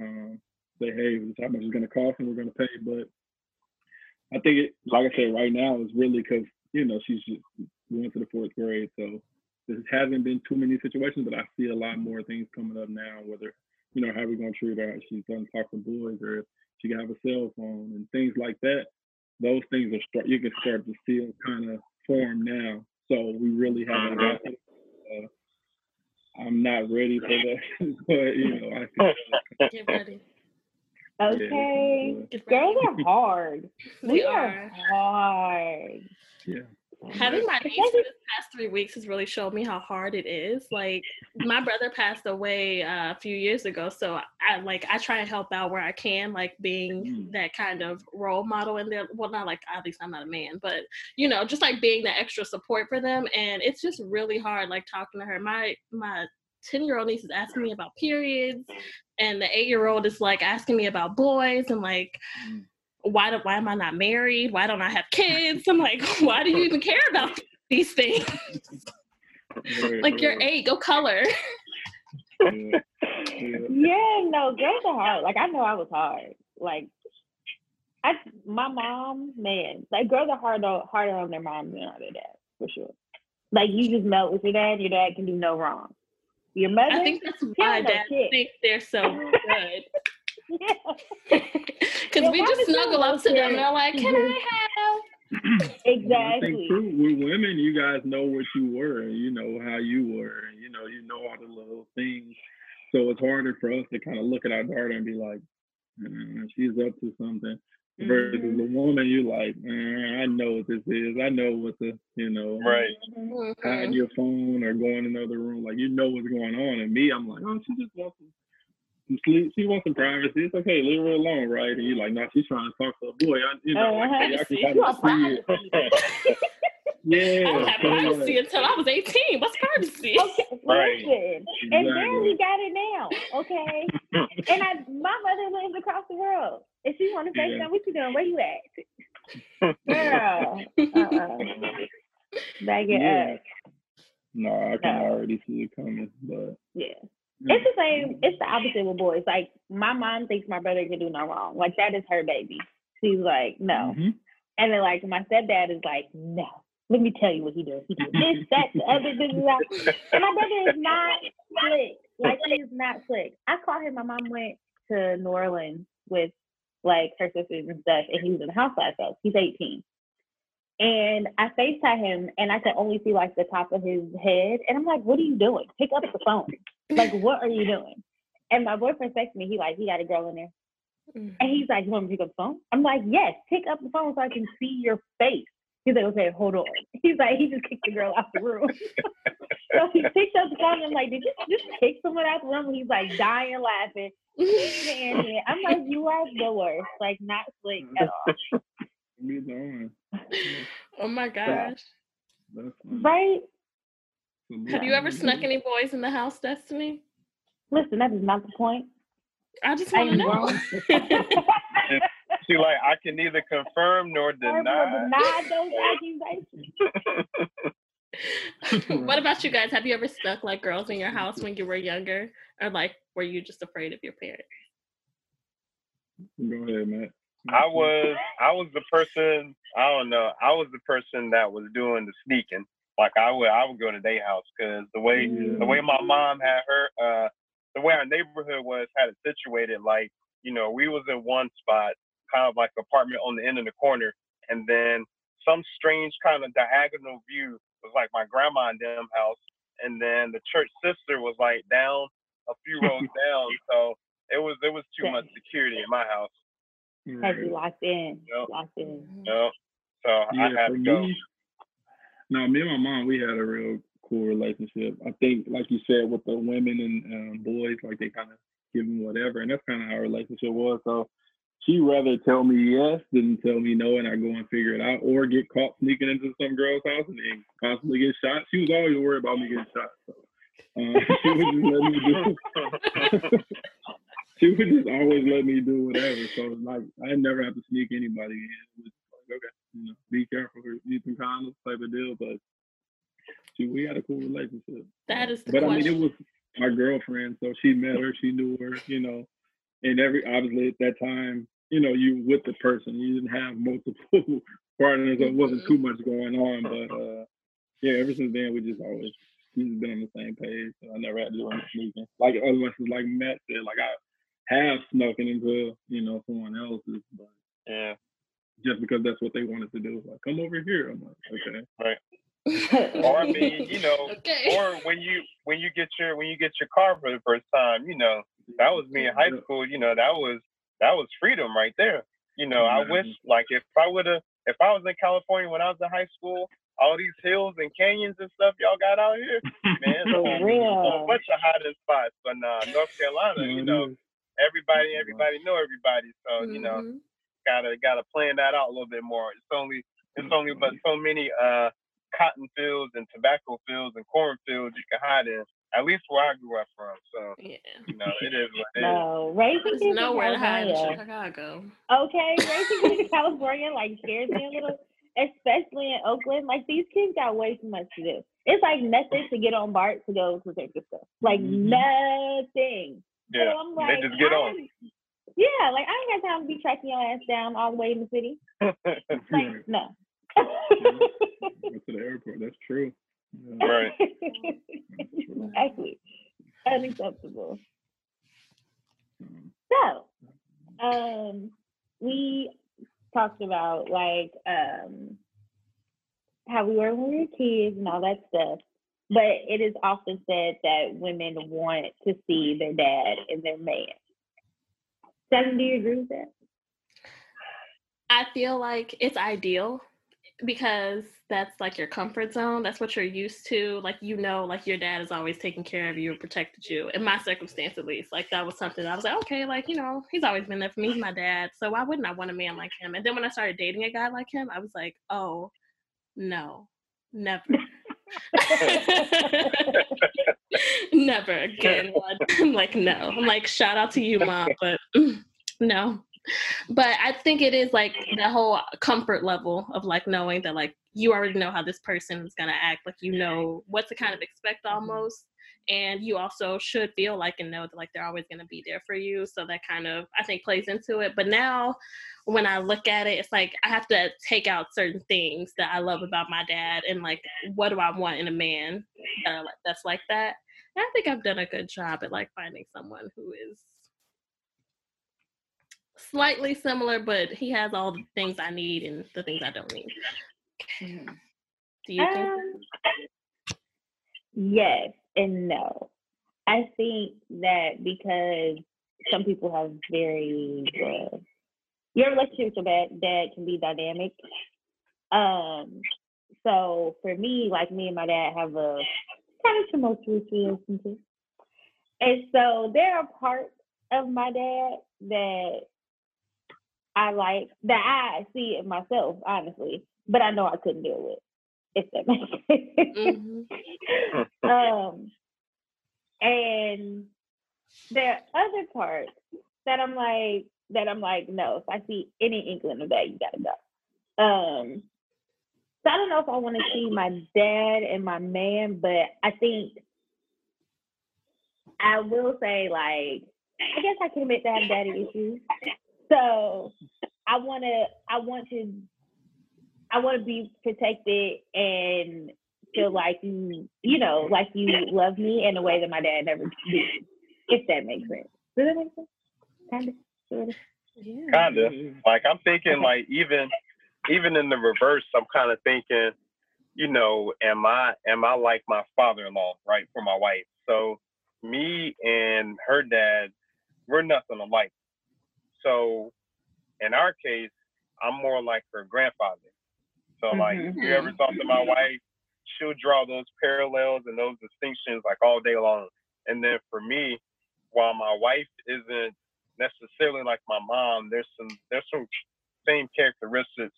um, say, hey, this is how much it's going to cost, and we're going to pay. But I think it, like I said, right now is really because you know she's just going to the fourth grade, so there hasn't been too many situations, but I see a lot more things coming up now. Whether you know how we're going to treat her, if she's going to talk to boys, or if she can have a cell phone and things like that. Those things are start. You can start to see them kind of form now. So we really haven't got. Uh, I'm not ready for that, but you know, I think Get ready. Okay. uh, Get ready. Girls are hard. They we are. are hard. yeah. Having my niece for this past three weeks has really showed me how hard it is. Like my brother passed away uh, a few years ago, so I like I try and help out where I can, like being Mm. that kind of role model in there. Well, not like obviously I'm not a man, but you know, just like being the extra support for them. And it's just really hard, like talking to her. My my ten year old niece is asking me about periods, and the eight year old is like asking me about boys, and like Mm. Why do, why am I not married? Why don't I have kids? I'm like, why do you even care about these things? Like you're eight, go color. Yeah. No, girls are hard. Like I know I was hard. Like I my mom, man, like girls are harder harder on their moms than on their dads, for sure. Like you just melt with your dad, your dad can do no wrong. Your mother, I think that's why dads think they're so good. Yeah, Because we just snuggle up to them and they're like, Can I have? I think exactly. too with women, you guys know what you were, and you know how you were, and you know you know all the little things. So it's harder for us to kind of look at our daughter and be like, "Mm, she's up to something. Versus Mhm. the woman, you like, eh, I know what this is. I know what the, you know, Right. Mhm. hiding your phone or going in another room. Like you know what's going on. And me, I'm like, oh, she just wants some, some sleep. She wants some privacy. It's okay, leave her alone, right? And you're like, no, she's trying to talk to a boy. I, you know, like, Uh-huh. hey, I can You kind want see it. Yeah. I don't have so, like, privacy until I was 18. What's privacy? Okay, Right. listen, and Exactly. barely got it now. Okay, and I, my mother lives across the world. If she want to FaceTime, Yeah. what you doing? Where you at, girl? Uh-uh. Bag it Yeah. up. No, I can No. already see it coming, but Yeah. It's the same. It's the opposite with boys. Like my mom thinks my brother can do no wrong. Like that is her baby. She's like, no. Mhm. And then like my stepdad is like, no. Let me tell you what he does. He does this, that, the other, this, and that. And my brother is not slick. Like he is not slick. I called him. My mom went to New Orleans with like her sisters and stuff, and he was in the house by himself. He's 18. And I FaceTime him and I could only see like the top of his head. And I'm like, what are you doing? Pick up the phone. Like, what are you doing? And my boyfriend texted me, he like, he got a girl in there. Mm. And he's like, You want me to pick up the phone? I'm like, Yes, pick up the phone so I can see your face. He's like, Okay, hold on. He's like, he just kicked the girl out the room. so he picked up the phone and I'm like, Did you just kick someone out the room? He's like dying laughing. I'm like, You are the worst. Like not slick at all. Me the one. oh my gosh. Right? Mm-hmm. Have you ever mm-hmm. snuck any boys in the house, Destini? Listen, that is not the point. I just want to am know. wrong. She like I can neither confirm nor deny. will deny those accusations. what about you guys? Have you ever stuck like girls in your house when you were younger? Or like were you just afraid of your parents? Go ahead, Matt. I was I was the person I don't know I was the person that was doing the sneaking. Like I would I would go to their house because the way the way my mom had her uh the way our neighborhood was had it situated like you know we was in one spot kind of like apartment on the end of the corner and then some strange kind of diagonal view was like my grandma and them house and then the church sister was like down a few rows down so it was it was too much security in my house Had you locked in. Yep. Locked in. know so I had to go me, no, me and my mom, we had a real cool relationship. I think, like you said, with the women and um, boys, like they kind of give them whatever, and that's kind of how our relationship was. So she rather tell me yes than tell me no, and I go and figure it out, or get caught sneaking into some girl's house and then constantly get shot. She was always worried about me getting shot. So. Uh, she would just let me do. she would just always let me do whatever. So like, I never have to sneak anybody in. You know, be careful, use some condoms, type of deal. But she, we had a cool relationship. That is the But I mean, it was my girlfriend, so she met her, she knew her, you know, and every obviously at that time, you know, you with the person, you didn't have multiple partners, so it wasn't too much going on. But uh, yeah, ever since then, we just always we've been on the same page. So I never had to do any sneaking. Like unless it's like Matt said, like I have snuck it into you know someone else's, but yeah just because that's what they wanted to do, like come over here. I'm like, okay. Right. or I mean you know Okay. or when you when you get your when you get your car for the first time you know that was me in high Yeah. school you know that was that was freedom right there you know i wish like if i would have if i was in california when i was in high school all these hills and canyons and stuff y'all got out here man For a real. bunch of hiding spots but nah north carolina you know everybody everybody know everybody so you know Mhm. Gotta gotta plan that out a little bit more. It's only it's only but so many uh cotton fields and tobacco fields and cornfields you can hide in. At least where I grew up from. So Yeah. you know it is what it is. No, raising There's kids in nowhere to hide in Chicago. Okay, raising kids in California like scares me a little, especially in Oakland. Like these kids got way too much to do. It's like nothing to get on BART to go to take this stuff. Like Mhm. nothing. Yeah, So I'm they just get I on. Ain't- Yeah, like I ain't got time to be tracking your ass down all the way in the city. Like no. Go to the airport. That's true. Yeah. Right. exactly. Unacceptable. Um, So, um, we talked about like um how we were when we were kids and all that stuff. But it is often said that women want to see their dad and their man. Seven, do you agree with that? I feel like it's ideal because that's like your comfort zone. That's what you're used to. Like you know, like your dad is always taking care of you and protected you. In my circumstance, at least, like that was something I was like, okay, like you know, he's always been there for me. He's my dad, so why wouldn't I want a man like him? And then when I started dating a guy like him, I was like, oh, no, never. never again. I'm like, no. I'm like, shout out to you, mom, but no but I think it is like the whole comfort level of like knowing that like you already know how this person is gonna act, like you know what to kind of expect Mm-hmm. almost. And you also should feel like and know that like they're always gonna be there for you. So that kind of I think plays into it. But now when I look at it, it's like I have to take out certain things that I love about my dad and like what do I want in a man like, that's like that. And I think I've done a good job at like finding someone who is slightly similar, but he has all the things I need and the things I don't need. Mhm. Do you think? Um, yes and no. I think that because some people have very uh, your relationship with dad, dad can be dynamic. Um, so for me, like me and my dad have a kind of tumultuous relationship, and so there are parts of my dad that I like that I see in myself, honestly, but I know I couldn't deal with. If that makes sense. Mhm. um, and there are other parts that I'm like that I'm like, no, if I see any inkling of that, you gotta go. Um, so I don't know if I want to see my dad and my man, but I think I will say like I guess I can admit to have daddy issues. So I wanna I want to I want to be protected and feel like you, you know, like you love me in a way that my dad never did. If that makes sense. Does that make sense? Kind of. Sort of. Yeah. kind of. Like I'm thinking, like even even in the reverse, I'm kind of thinking, you know, am I am I like my father-in-law, right, for my wife? So me and her dad, we're nothing alike. So in our case, I'm more like her grandfather. So like, if you ever mm-hmm. talk to my wife, she'll draw those parallels and those distinctions like all day long. And then for me, while my wife isn't necessarily like my mom, there's some there's some same characteristics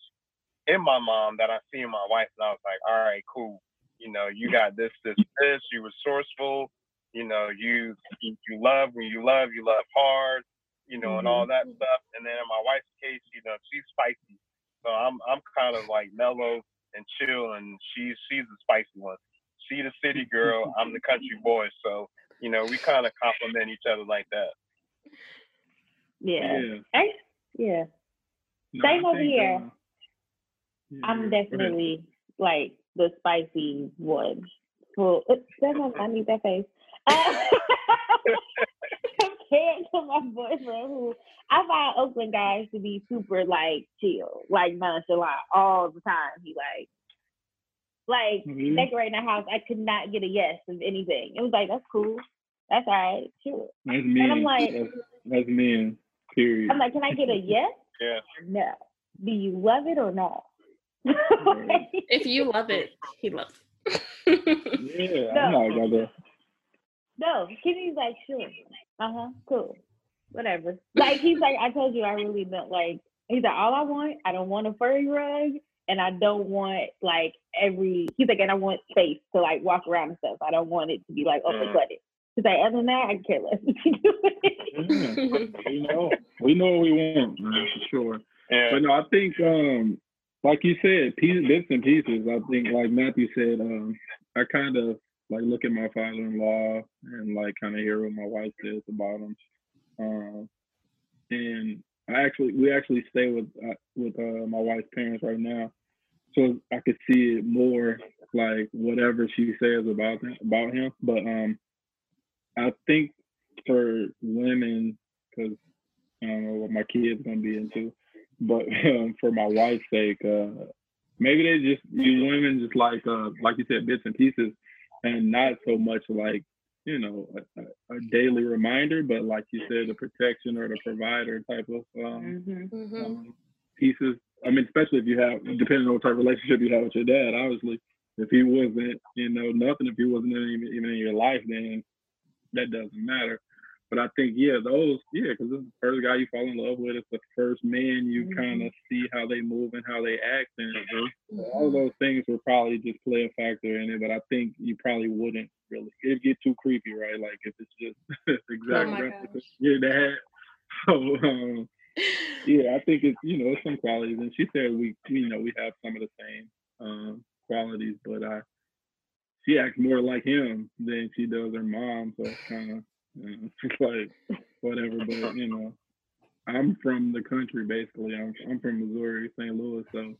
in my mom that I see in my wife, and I was like, all right, cool. You know, you got this, this, this. You resourceful. You know, you you, you love when you love, you love hard. You know, and all mm-hmm. that stuff. And then in my wife's case, you know, she's spicy. So I'm I'm kind of like mellow and chill, and she's she's the spicy one. She the city girl, I'm the country boy. So you know, we kind of complement each other like that. Yeah. Yeah. I, yeah. No, Same I over think, here. uh, yeah, I'm go definitely like the spicy one. Well, that I need that face. Uh, compared to my boyfriend, who I find Oakland guys to be super like chill, like nonchalant all the time. He like, like Mhm. decorating a house. I could not get a yes of anything. It was like that's cool, that's all right, sure. That's men. I'm like- that's, that's men. Period. I'm like, can I get a yes Yeah. or no? Do you love it or not? If you love it, he loves it. yeah, I'm not gonna. No, Kenny's like, sure. Uh huh, cool. Whatever. Like, he's like, I told you, I really don't like, he's like, all I want, I don't want a furry rug, and I don't want like every, he's like, and I want space to like walk around and stuff. I don't want it to be like Mm. overcrowded. He's like, other than that, I can care less what you. Yeah, we know. We know what we want, man, for sure. Yeah. But no, I think, um, like you said, pieces, bits and pieces. I think, like Matthew said, um, I kind of like look at my father-in-law and like kind of hear what my wife says about him. Um, and I actually, we actually stay with uh, with uh, my wife's parents right now, so I could see it more like whatever she says about him, about him. But um, I think for women, because I don't know what my kids gonna be into, but um, for my wife's sake, uh, maybe they just you women just like uh, like you said bits and pieces, and not so much like you know a, a, a daily reminder, but like you said, the protection or the provider type of um, Mhm. Mhm. um, pieces. I mean, especially if you have, depending on what type of relationship you have with your dad, obviously. If he wasn't, you know, nothing, if he wasn't even, even in your life, then that doesn't matter. But I think, yeah, those, yeah, because it's the first guy you fall in love with. It's the first man you Mhm. kind of see how they move and how they act. And Mhm. all those things would probably just play a factor in it. But I think you probably wouldn't really. It'd get too creepy, right? Like if it's just exactly Oh my replica your dad. So, um, yeah, I think it's you know some qualities, and she said we you know we have some of the same um, qualities, but I she acts more like him than she does her mom, so it's kind of it's like whatever. But you know, I'm from the country basically. I'm I'm from Missouri, St. Louis, so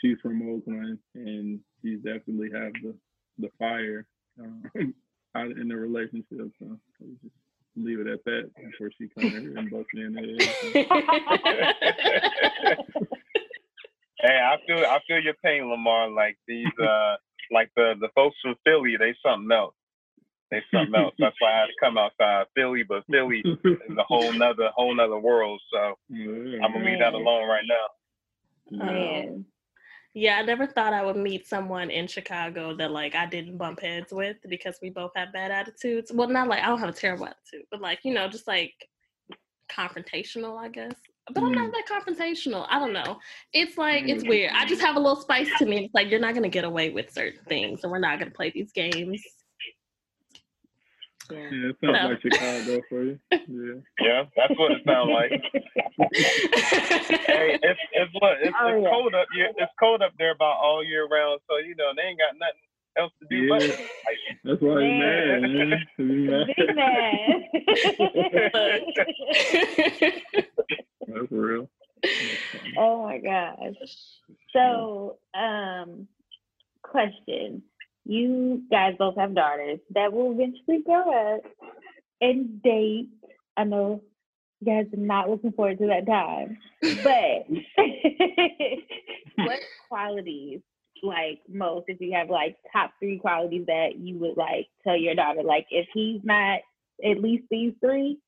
she's from Oakland, and she's definitely have the the fire um, out in the relationship. So just leave it at that before she comes here and busts in the head. Hey, I feel I feel your pain, Lamar. Like these, uh, like the the folks from Philly, they something else. They something else. That's why I had to come outside Philly, but Philly is a whole nother whole nother world. So Yeah. I'm gonna leave that alone right now. Man. Yeah, I never thought I would meet someone in Chicago that like I didn't bump heads with because we both have bad attitudes. Well, not like I don't have a terrible attitude, but like, you know, just like confrontational, I guess. But I'm not that confrontational. I don't know. It's like it's Mm. weird. I just have a little spice to me. It's like you're not gonna get away with certain things, and we're not gonna play these games. Yeah. Yeah, it sounds No. like Chicago for you. Yeah. Yeah, that's what it sounds like. Hey, it's it's what it's, Oh, it's yeah. cold up here. It's cold up there about all year round. So you know they ain't got nothing else to do but Yeah. fight. That's why he's mad, man. He's mad. Big man. That's real. oh my gosh. So, question. You guys both have daughters that will eventually grow up and date. I know you guys are not looking forward to that time, but what qualities like most if you have like top three qualities that you would like tell your daughter like if he's not at least these three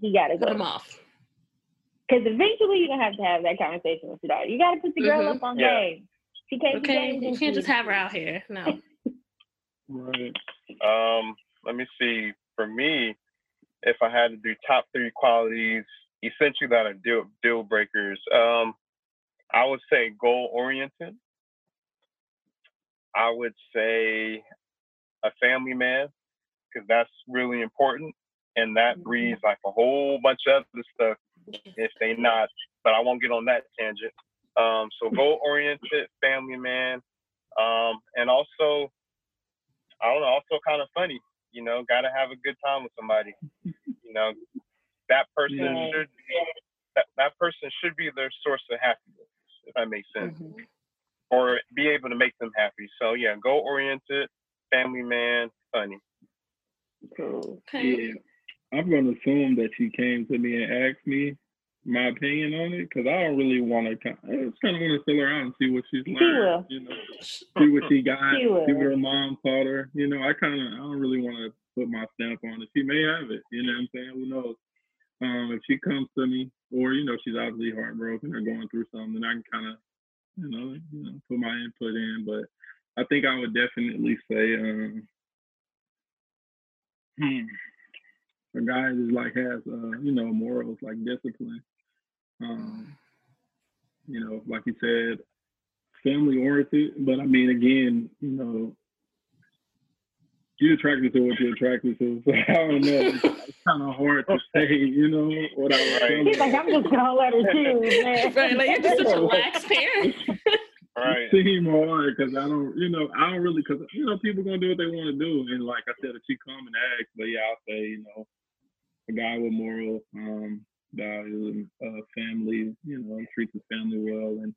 he gotta Put them go off. because eventually you're gonna have to have that conversation with your daughter you gotta put the girl Mhm. up on Yeah. game she can't Okay, you can't just have her out here. No. Right. Um, let me see. For me, if I had to do top three qualities, essentially that are deal deal breakers, um, I would say goal oriented. I would say a family man, because that's really important, and that Mhm. breeds like a whole bunch of other stuff if they not. But I won't get on that tangent. Um, so goal oriented, family man, um, and also I don't know, also kind of funny. You know, got to have a good time with somebody. You know, that person Yeah. should that, that person should be their source of happiness, if that makes sense, Mhm. or be able to make them happy. So yeah, goal oriented, family man, funny. cool Okay. Yeah. I'm going to assume that she came to me and asked me my opinion on it because I don't really want to. I just kind of want to fill her out and see what she's She learned. will. You know, see what she got, She will. see what her mom taught her. You know, I kind of, I don't really want to put my stamp on it. She may have it. You know what I'm saying? Who knows? Um, if she comes to me, or you know, she's obviously heartbroken or going through something, I can kind of, you know, you know, put my input in. But I think I would definitely say, um, hmm, a guy that like has, uh, you know, morals like discipline. Um, you know, like you said, family oriented. But I mean, again, you know, you're attracted to what you're attracted to. So I don't know. It's, it's kind of hard to say, you know, what I would tell he's like i'm just gonna let her choose man Right, like you're just such a lax parent. Right. It seem hard because I don't, you know, I don't really, because you know, people gonna do what they want to do, and like I said, if she come and ask, but yeah, I'll say, you know, a guy with moral um, values and uh, family, you know, treats his family well, and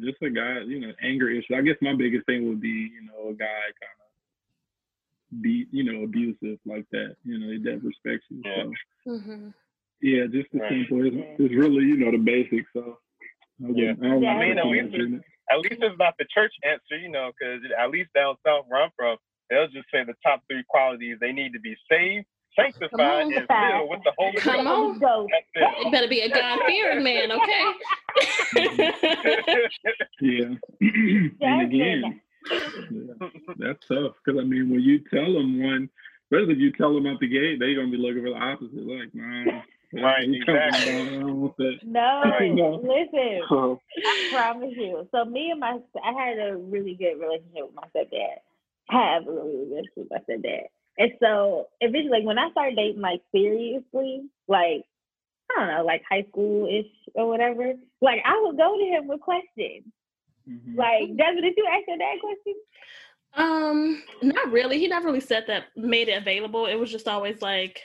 just a guy, you know, anger issue. I guess my biggest thing would be, you know, a guy kind of be, you know, abusive like that. You know, that respects you. Yeah. So Mhm. yeah, just the Right. simple. It's, it's really, you know, the basics. So. I, Yeah. I don't Yeah. want I mean, to at least it's- At least it's not the church answer, you know, because at least down south where I'm from, they'll just say the top three qualities: they need to be saved, sanctified and Sanctified. filled with the Holy Come Ghost. on. Go. That's better be a God fearing man, okay? Yeah. and again, yeah, that's tough because I mean, when you tell them one, especially if you tell them out the gate, they gonna be looking for the opposite. Like, nah, Right, you talking exactly. about, I don't that. No, No. listen. So, I promise you. So me and my, I had a really good relationship with my stepdad. I have a really good relationship with my stepdad. And so eventually, like when I started dating, like seriously, like I don't know, like high school ish or whatever, like I would go to him with questions. Mhm. Like, Desmond, did you ask your dad questions? Um, not really. He never really said that made it available. It was just always like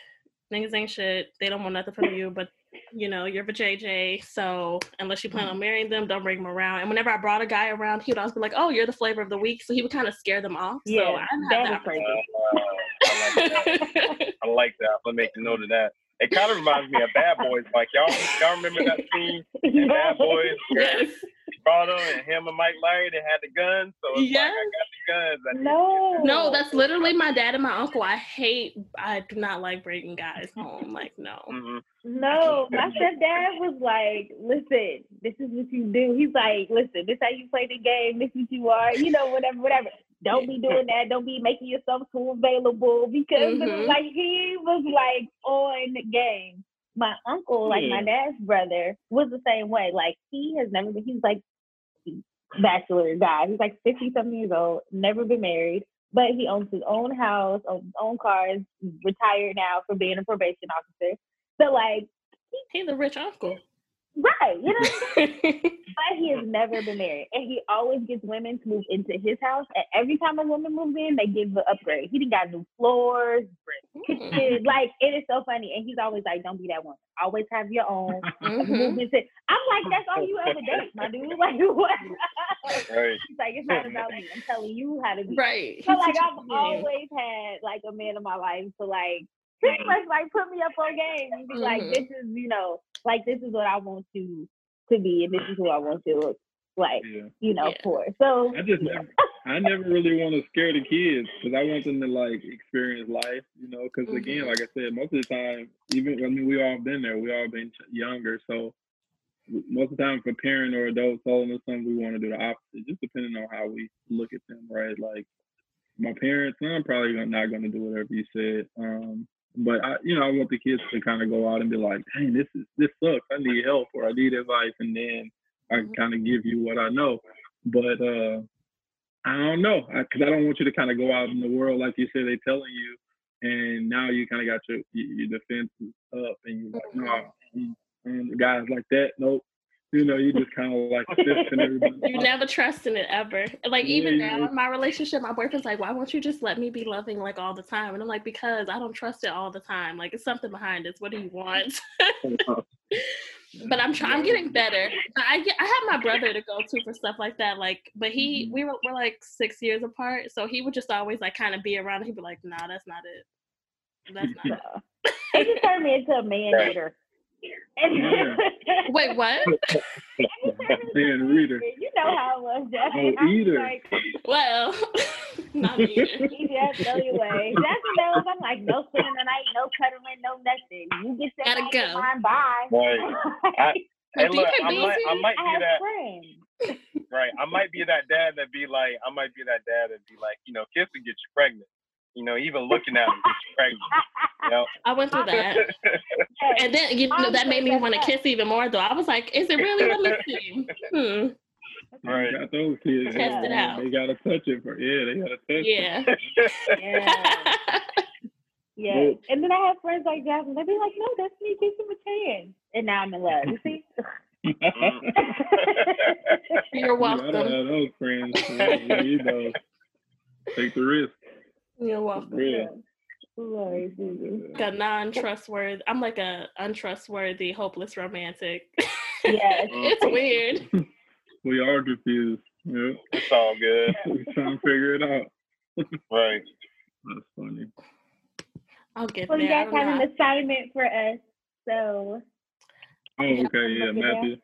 niggas ain't shit. They don't want nothing from you, but you know, you're a JJ. So unless you plan on marrying them, don't bring them around. And whenever I brought a guy around, he would always be like, Oh, you're the flavor of the week. So he would kind of scare them off. so I didn't that have was crazy. I like that. I like that. I'm gonna make a note of that. It kind of reminds me of Bad Boys. Like y'all, y'all remember that scene in Bad Boys where yes. he brought him and him and Mike Lowrey they had the guns. So it's Yes. like I got the guns. I No. No, that's literally my dad and my uncle. I hate I do not like bringing guys home. Like, no. get- Mhm. No, my stepdad was like, listen, this is what you do. He's like, listen, this is how you play the game. This is what you are. You know, whatever, whatever. Don't be doing that. Don't be making yourself too available because Mhm. like he was like on the game. My uncle, like my dad's brother, was the same way. Like he has never been. He's like bachelor guy. He's like fifty something years old, never been married, but he owns his own house, owns his own cars. Retired now for being a probation officer. So like, He's a rich uncle. Right, you know. But he has never been married, and he always gets women to move into his house. And every time a woman moves in, they give the upgrade. He didn't got new floors, kitchen. like it is so funny. And he's always like, "Don't be that one. Always have your own." Move Mhm. into. I'm like, "That's all you ever date, my dude." Like what? Right. He's like, "It's not about me. I'm telling you how to be." Right. So like, I've always had like a man in my life to like pretty much like put me up on game and be like, Mhm. "This is you know, like this is what I want you to be, and this is who I want you to look like." Yeah. you know, Yeah. for. So I just never, I never really want to scare the kids because I want them to like experience life, you know. Because again, Mhm. like I said, most of the time, even I mean, we all been there. We all been ch- younger, so most of the time, for parent or adult telling us something, we want to do the opposite. Just depending on how we look at them, right? Like my parents, I'm probably not going to do whatever you said. Um, but I, you know, I want the kids to kind of go out and be like, "Dang, this is this sucks. I need help or I need advice," and then I Mhm. kind of give you what I know. But uh, I don't know because I, don't want you to kind of go out in the world like you said they're telling you, and now you kind of got your your defenses up, and you're like, no, mm, mm, guys like that, nope. You know, you just kind of like assisting everybody. You never trust in it ever. Like Yeah, even now know. in my relationship, my boyfriend's like, "Why won't you just let me be loving like all the time?" And I'm like, "Because I don't trust it all the time. Like it's something behind this. What do you want?" but I'm trying. I'm getting better. I get, I have my brother to go to for stuff like that. Like, but he Mm-hmm. we were we're like six years apart, so he would just always like kind of be around. He'd be like, "Nah, that's not it. That's not it." it just turned me into a man Right. hater. And Yeah. Wait, what? Man, reader. You know how it was, Jeff. Oh, I'm eater. Like, Well, not me. either. yeah, anyway. That's what knows. I'm like, no spending the night, no cuddling, no nothing. You get that Gotta out your go. mind, bye. Right. I, hey, look, I might, I might be have that. friends. Right. I might be that dad that be like, I might be that dad that be like, you know, kiss to get you pregnant. You know, even looking at him gets pregnant. You know? I went through that. And then you know that made me want to kiss even more though. I was like, is it really? Let me see. Hmm. Right. You got those kids. Test it out. They gotta touch it for yeah. They gotta touch it. Yeah. Yeah. Yeah. And then I have friends like Jasmyne. They be like, no, that's me. Give him a chance. And now I'm in love. You see? You're You welcome. gotta have those friends. Yeah, you know, take the risk. You're welcome. Yeah. Lord Like a non-trustworthy. I'm like a untrustworthy, hopeless romantic. Yeah, uh, it's weird. We are confused. Yeah. it's all good. We're trying to figure it out. Right. That's funny. I'll get Well, you there. I guys don't have an assignment for us. So, Oh, okay. Yeah, look it up. Matthew.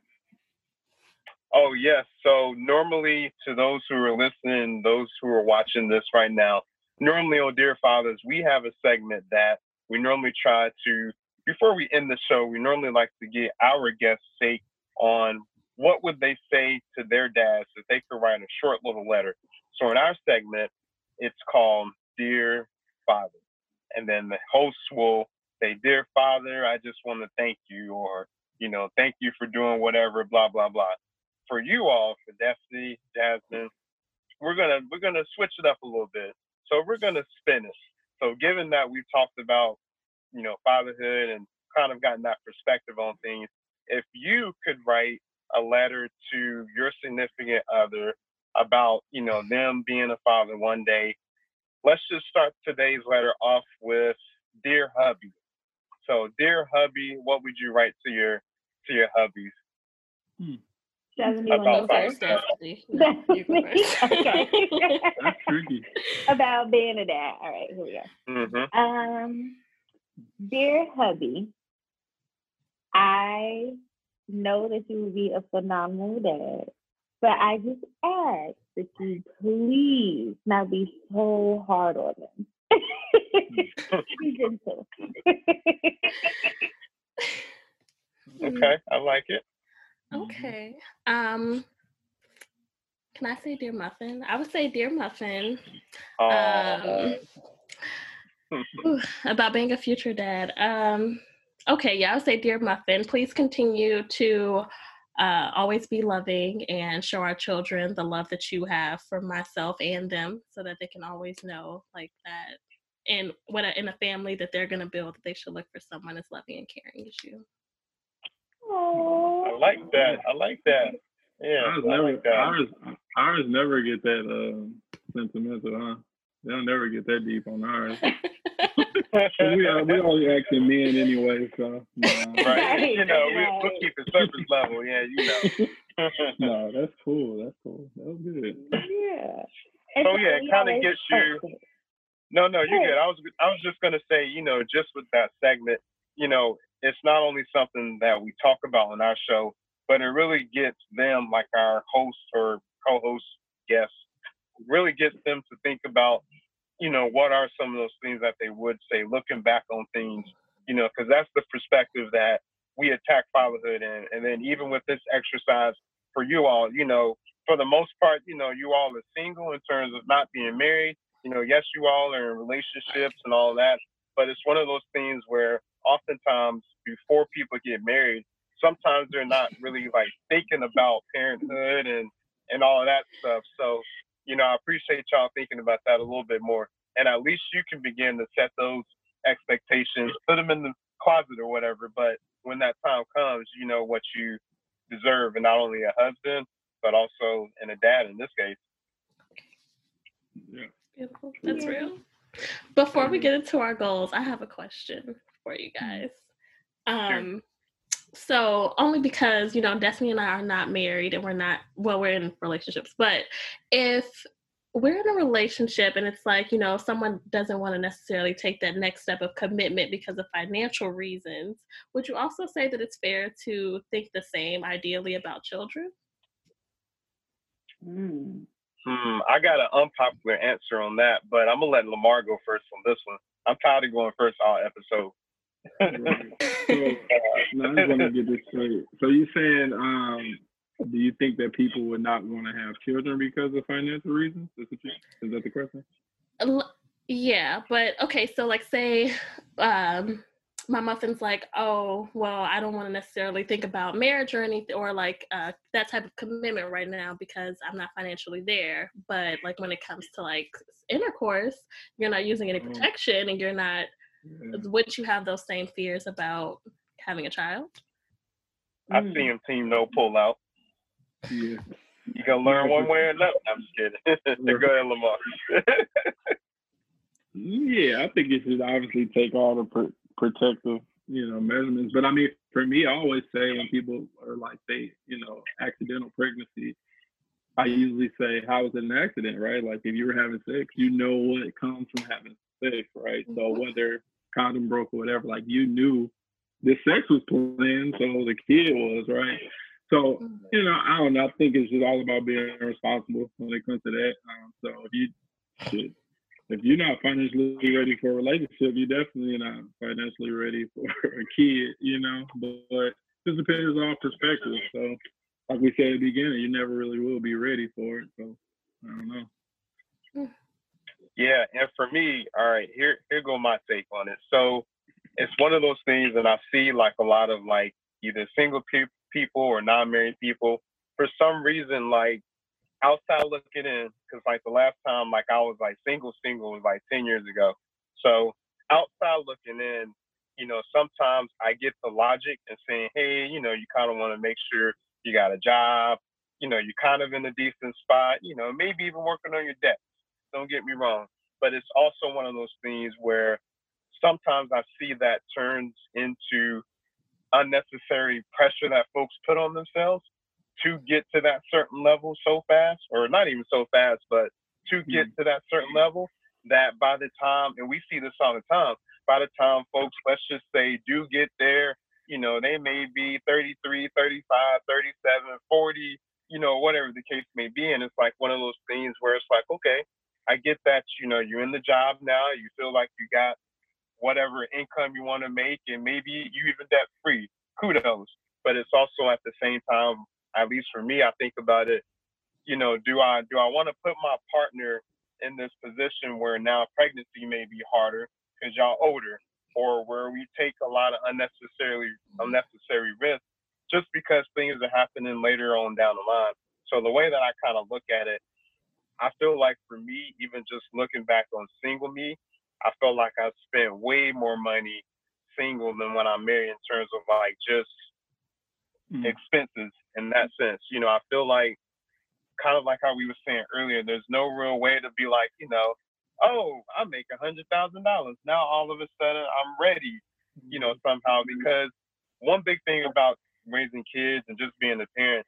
Oh yes. So normally, to those who are listening, those who are watching this right now, normally on Dear Fathers, we have a segment that we normally try to, before we end the show, we normally like to get our guests' take on what would they say to their dads if they could write a short little letter. So in our segment, it's called Dear Father. And then the host will say, Dear Father, I just want to thank you, or, you know, thank you for doing whatever, blah, blah, blah. For you all, for Destini, Jasmyne, we're gonna we're gonna switch it up a little bit. So we're gonna finish. So given that we've talked about, you know, fatherhood and kind of gotten that perspective on things, if you could write a letter to your significant other about, you know, them being a father one day, let's just start today's letter off with Dear hubby. So dear hubby, what would you write to your to your hubbies? Hmm. Seven, you About want to No, you go first. okay. That's tricky. About being a dad. All right, here we go. hmm Um, dear hubby, I know that you will be a phenomenal dad, but I just ask that you please not be so hard on them. be gentle. Okay, I like it. Okay. Um, can I say dear muffin? I would say dear muffin. Um, Ooh, about being a future dad. Um, okay, yeah, I would say, dear Muffin, please continue to uh, always be loving and show our children the love that you have for myself and them, so that they can always know, like that, and what a, in a family that they're gonna build, that they should look for someone as loving and caring as you. I Aw. Like that. I like that. Yeah, Ours I never, like that. ours, ours never get that uh, sentimental, huh? They don't never get that deep on ours. But we are, we only acting men anyway, so no, right. You know, we, Right. we'll keep it surface level. Yeah, you know. no, that's cool. That's cool. That was good. Yeah. And Oh, yeah, it kinda gets oh, you- No, no, you're Hey. good. I was I was just gonna say, you know, just with that segment, you know, it's not only something that we talk about on our show, but it really gets them, like our host or co-host guests, really gets them to think about, you know, what are some of those things that they would say, looking back on things, you know, because that's the perspective that we attack fatherhood in. And then even with this exercise for you all, you know, for the most part, you know, you all are single in terms of not being married you know, yes, you all are in relationships and all that, but it's one of those things where oftentimes before people get married, sometimes they're not really like thinking about parenthood and and all of that stuff. So, you know, I appreciate y'all thinking about that a little bit more, and at least you can begin to set those expectations, put them in the closet or whatever. But when that time comes, you know what you deserve, and not only a husband, but also and a dad in this case. Yeah. Beautiful. That's Yeah. real. Before we get into our goals, I have a question for you guys. Um, so only because you know Destini and I are not married and we're not well, we're in relationships. But if we're in a relationship and it's like you know someone doesn't want to necessarily take that next step of commitment because of financial reasons, would you also say that it's fair to think the same ideally about children? Mm. Hmm, I got an unpopular answer on that, but I'm gonna let Lamar go first on this one. I'm tired of going first all episode. Right. So, no, I just want to get this straight. So you saying, um, do you think that people would not want to have children because of financial reasons? Is, what that the question? Yeah, but okay, so like say um my muffin's like, oh, well, I don't want to necessarily think about marriage or anything or like uh that type of commitment right now because I'm not financially there. But like when it comes to like intercourse, you're not using any Mm. protection and you're not Yeah. would you have those same fears about having a child? I Mm. see him team no pull out. yeah. You gonna learn one way or another. I'm just kidding. go ahead, Lamar. Yeah, I think it should obviously take all the pr- protective, you know, measurements. But I mean, for me, I always say when people are like, they, you know, accidental pregnancy, I usually say, how was it an accident, right? Like if you were having sex, you know what comes from having sex, right? So Mhm. whether condom broke or whatever, like you knew the sex was planned, so the kid was, right? So Mhm. you know, I don't know. I think it's just all about being responsible when it comes to that. Um, so if you should if you're not financially ready for a relationship, you're definitely not financially ready for a kid, you know. But, but just depends on perspective. So, like we said at the beginning, you never really will be ready for it. So, I don't know. Yeah, and for me, all right, here here go my take on it. So it's one of those things that I see like a lot of like either single pe- people or non-married people. For some reason, like outside looking in, because like the last time like I was like single single was like ten years ago. So outside looking in, you know, sometimes I get the logic and saying, hey, you know, you kind of want to make sure you got a job, you know, you're kind of in a decent spot, you know, maybe even working on your debt. Don't get me wrong. But it's also one of those things where sometimes I see that turns into unnecessary pressure that folks put on themselves to get to that certain level so fast, or not even so fast, but to get mm-hmm. to that certain level that by the time, and we see this all the time, by the time folks, let's just say, do get there, you know, they may be 33, 35, 37, 40, you know, whatever the case may be. And it's like one of those things where it's like, okay, I get that, you know, you're in the job now, you feel like you got whatever income you want to make, and maybe you even debt free. Kudos. But it's also at the same time, at least for me, I think about it. You know, do I do I want to put my partner in this position where now pregnancy may be harder because y'all older, or where we take a lot of unnecessarily unnecessary risks just because things are happening later on down the line. So the way that I kind of look at it, I feel like for me, even just looking back on single me, I felt like I spent way more money single than when I'm married in terms of like just mm. expenses in that sense. You know, I feel like kind of like how we were saying earlier, there's no real way to be like, you know, oh, I make a hundred thousand dollars. Now all of a sudden I'm ready, you know, somehow mm-hmm. because one big thing about raising kids and just being a parent,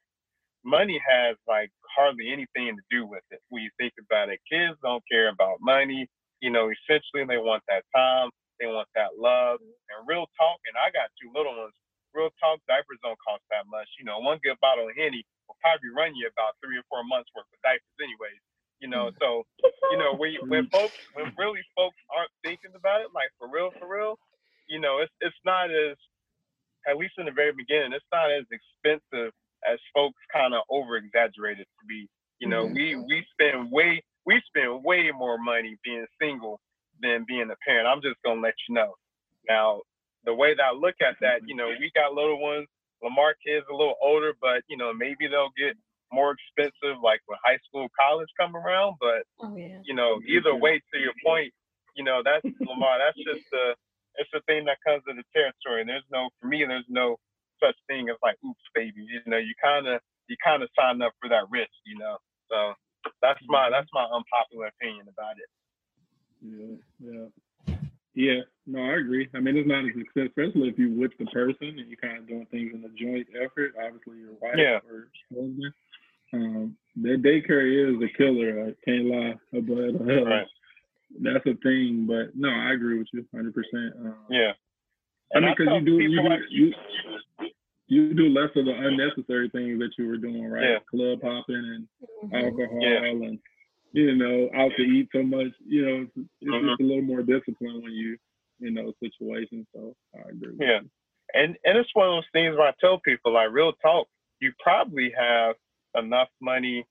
money has like hardly anything to do with it. When you think about it, kids don't care about money you know, essentially they want that time, they want that love, and real talk. And I got two little ones. Real talk, diapers don't cost that much. You know, one good bottle of Henny will probably run you about three or four months worth of diapers, anyways. You know, so you know when when folks when really folks aren't thinking about it, like for real, for real, you know, it's it's not as at least in the very beginning, it's not as expensive as folks kind of over exaggerated to be. You know, mm-hmm. we we spend way we spend way more money being single than being a parent. I'm just gonna let you know. Now, the way that I look at that, you know, mm-hmm. we got little ones. Lamar kids a little older, but you know, maybe they'll get more expensive like when high school, college come around. But oh, yeah. you know, mm-hmm. either way, to your point, you know, that's Lamar. That's just the it's the thing that comes with the territory. There's no for me. There's no such thing as like oops, baby. You know, you kind of you kind of sign up for that risk. You know, so that's mm-hmm. my that's my unpopular opinion about it. Yeah, yeah, yeah. No, I agree. I mean, it's not as success, especially if you with the person and you're kind of doing things in a joint effort. Obviously, your wife yeah. or husband. Um, that daycare is a killer. I can't lie, but uh, right. that's a thing. But no, I agree with you, hundred um, percent. Yeah. I mean, because you do you, do, you you do less of the unnecessary things that you were doing, right? Yeah. Club hopping and mm-hmm. alcohol yeah. and you know out to eat so much. You know, it's, it's mm-hmm. just a little more discipline when you in those situations. So I agree. yeah, you. and and it's one of those things where I tell people like real talk. You probably have enough money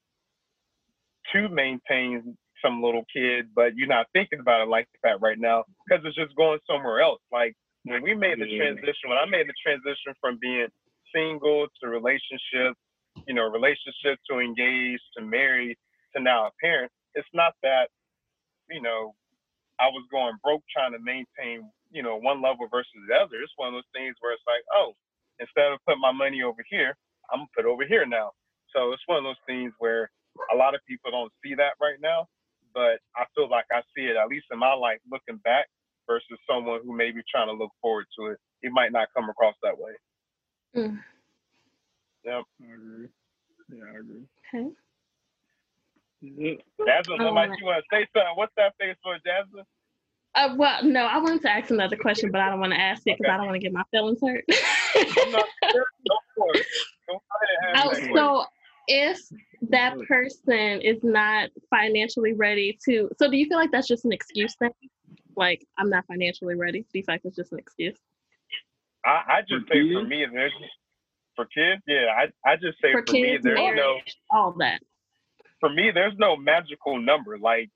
to maintain some little kid, but you're not thinking about it like that right now because it's just going somewhere else. Like when we made the transition, when I made the transition from being single to relationship, you know, relationship to engaged to married to now a parent, it's not that, you know, I was going broke trying to maintain, you know, one level versus the other. It's one of those things where it's like, oh, instead of putting my money over here, I'm gonna put over here now. So it's one of those things where a lot of people don't see that right now, but I feel like I see it at least in my life looking back versus someone who may be trying to look forward to it. It might not come across that way. Mm. Yep. I agree. Yeah, I agree. Okay. Jasmyne, like you want to say something. What's that face for, Jasmyne? Uh, well, no, I wanted to ask another question, but I don't want to ask it because okay. I don't want to get my feelings hurt. oh, so, if that person is not financially ready to. So, do you feel like that's just an excuse thing? Like, I'm not financially ready. Do you feel like it's just an excuse? I, I just For say for kids? me, there's for kids. Yeah, I I just say For for, me, kids, there's no all that. For me, there's no magical number. Like,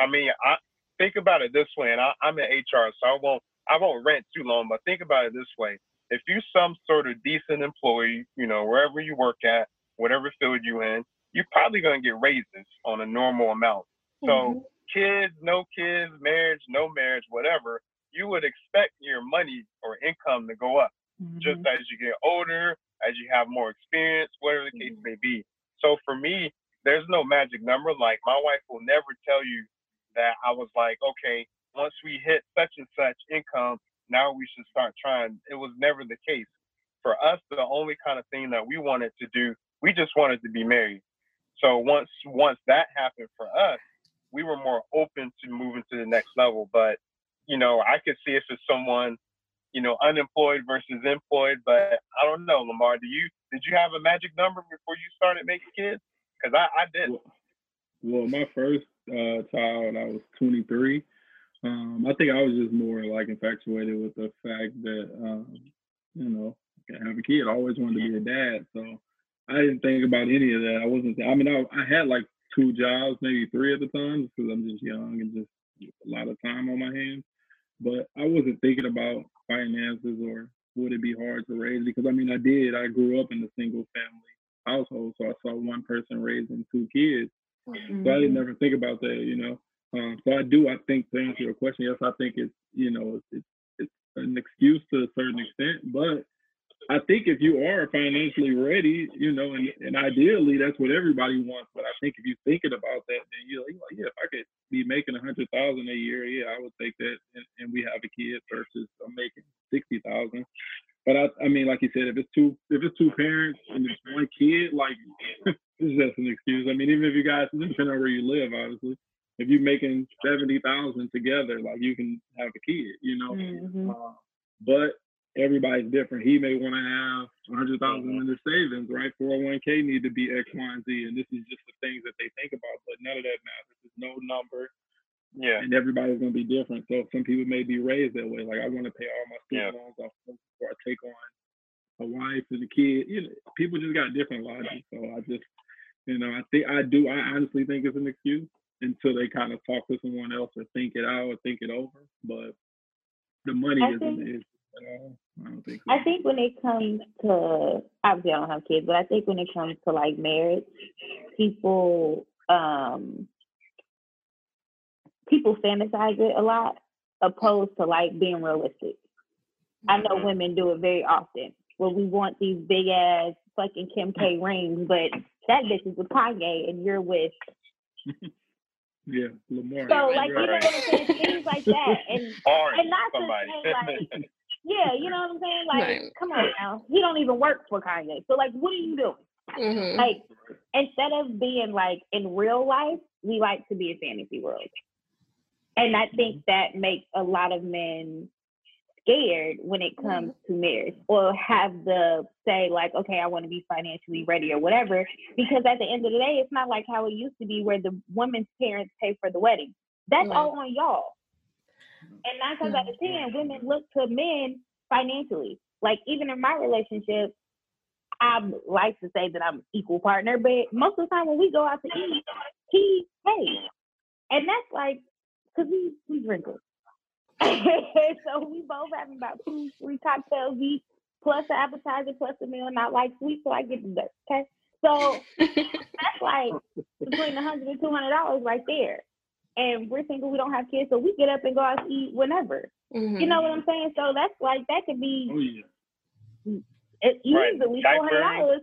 I mean, I think about it this way, and I, I'm in HR, so I won't I won't rant too long. But think about it this way: if you're some sort of decent employee, you know, wherever you work at, whatever field you in, you're probably gonna get raises on a normal amount. So Mhm. kids, no kids, marriage, no marriage, whatever, you would expect your money or income to go up just Mm-hmm. as you get older, as you have more experience, whatever the case may be. So for me, there's no magic number. Like my wife will never tell you that I was like, okay, once we hit such and such income, now we should start trying. It was never the case. For us, the only kind of thing that we wanted to do, we just wanted to be married. So once once that happened for us, we were more open to moving to the next level. But you know, I could see if it's someone you know, unemployed versus employed. But I don't know, Lamar. Do you did you have a magic number before you started making kids? Because I, I did. Well, well, my first uh, child, I was 23. Um, I think I was just more like infatuated with the fact that, um, you know, I have a kid. I always wanted to be a dad, so I didn't think about any of that. I wasn't. I mean, I, I had like two jobs, maybe three at the time, because I'm just young and just a lot of time on my hands. But I wasn't thinking about finances or would it be hard to raise because I mean I did. I grew up in a single family household, so I saw one person raising two kids. So I Mm-hmm. didn't never think about that, you know. Um, so I do. I think to answer your question, yes, I think it's you know it's it's an excuse to a certain extent, but I think if you are financially ready, you know, and, and ideally that's what everybody wants. But I think if you're thinking about that, then you're like, yeah, if I could be making a hundred thousand a year, yeah, I would take that, and, and we have a kid versus I'm making sixty thousand. But I, I mean, like you said, if it's two, if it's two parents and it's one kid, like it's just an excuse. I mean, even if you guys, depending on where you live, obviously, if you're making seventy thousand together, like you can have a kid, you know. Mhm. Uh, but everybody's different. He may want to have a hundred thousand in his savings, right? Four hundred one k need to be X, Y, and Z, and this is just the things that they think about. But none of that matters. There's no number, Yeah. and everybody's gonna be different. So some people may be raised that way. Like I want to pay all my student Yeah. loans off before I take on a wife and a kid. You know, people just got different logic. So I just, you know, I think I do. I honestly think it's an excuse until they kind of talk to someone else or think it out or think it over. But the money I isn't think- an issue at all. I don't think. So. I think when it comes to obviously I don't have kids, but I think when it comes to like marriage, people um people fantasize it a lot opposed to like being realistic. I know Mhm. women do it very often where we want these big ass fucking Kim K rings, but that bitch is with Kanye and you're with Yeah, Lamar. so like you know Right. what I'm saying? Things like that. And Or and not to say like yeah, you know what I'm saying? Like, Right. come on now. He don't even work for Kanye. So like what are you doing? Mhm. Like instead of being like in real life, we like to be in fantasy world. And I think mm-hmm. that makes a lot of men scared when it comes mm-hmm. to marriage or have the say like, okay, I want to be financially ready or whatever. Because at the end of the day, it's not like how it used to be where the woman's parents pay for the wedding. That's Right. all on y'all. And nine times out of mm-hmm. ten, women look to men financially. Like even in my relationship, I like to say that I'm equal partner, but most of the time when we go out to eat, he pays, and that's like because we we drink it. so we both having about two, three cocktails each, plus the appetizer, plus the meal. Not like sweet, so I get the dessert. Okay, so that's like between a hundred and two hundred dollars right there. And we're single, we don't have kids, so we get up and go out to eat whenever. Mhm. You know what I'm saying? So that's like that could be Oh yeah. it Right. easily four hundred Diapering. dollars.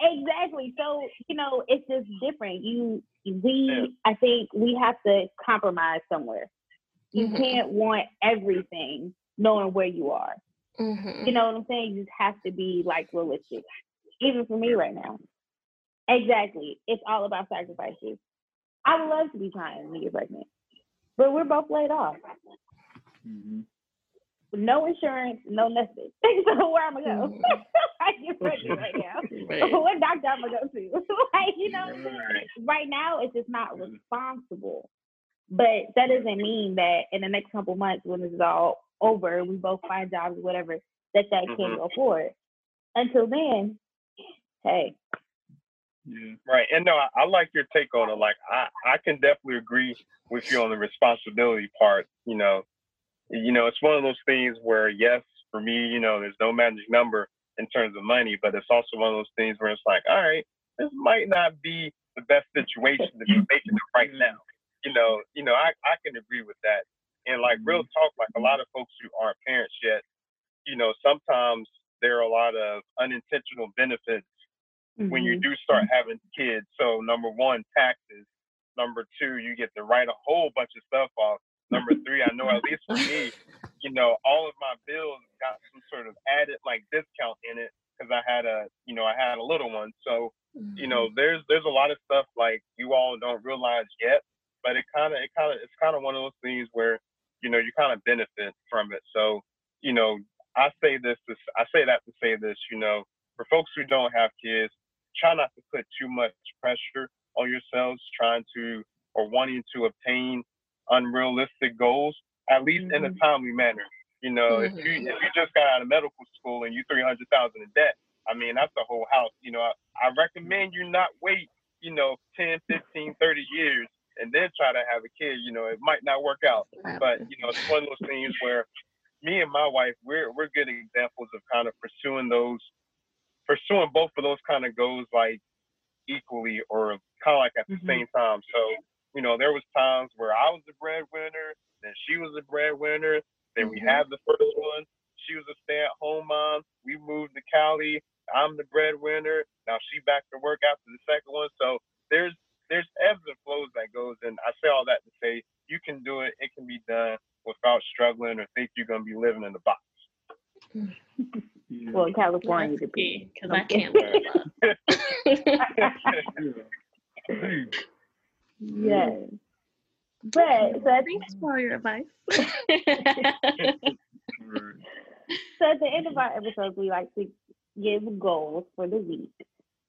Exactly. So you know, it's just different. You, we, Yeah. I think we have to compromise somewhere. You Mhm. can't want everything, knowing where you are. Mhm. You know what I'm saying? You just have to be like realistic. Even for me right now. Exactly. It's all about sacrifices. I would love to be trying to get pregnant, but we're both laid off. hmm no insurance, no nothing. so where I'm I go? Mhm. I get pregnant right now. What doctor I'm gonna go to? like, you know, right now it's just not responsible. But that doesn't mean that in the next couple months, when this is all over, we both find jobs, or whatever, that that can Mhm. go forward. Until then, hey, Yeah. Right. And no, I, I like your take on it. Like I, I can definitely agree with you on the responsibility part. You know, you know, it's one of those things where yes, for me, you know, there's no magic number in terms of money, but it's also one of those things where it's like, all right, this might not be the best situation to be making it right now. You know, you know, I, I can agree with that. And like real talk, like a lot of folks who aren't parents yet, you know, sometimes there are a lot of unintentional benefits when you mhm, do start having kids. So number one, taxes. Number two, you get to write a whole bunch of stuff off. Number three, I know at least for me, you know, all of my bills got some sort of added like discount in it because I had a, you know, I had a little one. So you know, mm-hmm. there's there's a lot of stuff like you all don't realize yet, but it kind of it kind of it's kind of one of those things where you know you kind of benefit from it. So you know, I say this, to, I say that to say this, you know, for folks who don't have kids, try not to put too much pressure on yourselves trying to or wanting to obtain unrealistic goals, at least in a Mhm. timely manner. You know, if you if you just got out of medical school and you three hundred thousand in debt, I mean that's the whole house. You know, I, I recommend you not wait, you know, 10, 15, 30 years and then try to have a kid. You know, it might not work out. But you know, it's one of those things where me and my wife, we're we're good examples of kind of pursuing those, pursuing both of those kind of goals like equally or kind of like at the Mhm. same time. So you know, there was times where I was the breadwinner, then she was the breadwinner, then we Mhm. had the first one. She was a stay-at-home mom. We moved to Cali. I'm the breadwinner. Now she back to work after the second one. So there's there's ebbs and flows that goes, and I say all that to say you can do it. It can be done without struggling or think you're gonna be living in the box. Yeah. well, California That's be because I can't live yeah. Hey, yes. But so at, Thanks for all your advice. so at the end of our episodes, we like to give goals for the week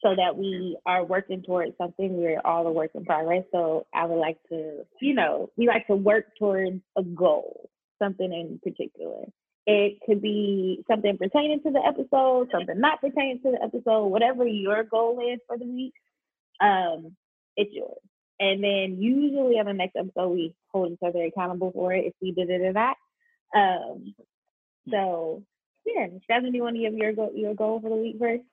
so that we are working towards something. We're all a work in progress. So I would like to, you know, we like to work towards a goal, something in particular. It could be something pertaining to the episode, something not pertaining to the episode, whatever your goal is for the week, um, it's yours. And then usually on the next episode, we hold each other accountable for it if we did it or not. Um, so yeah, Stephanie, do you want to give your go- your goal for the week first?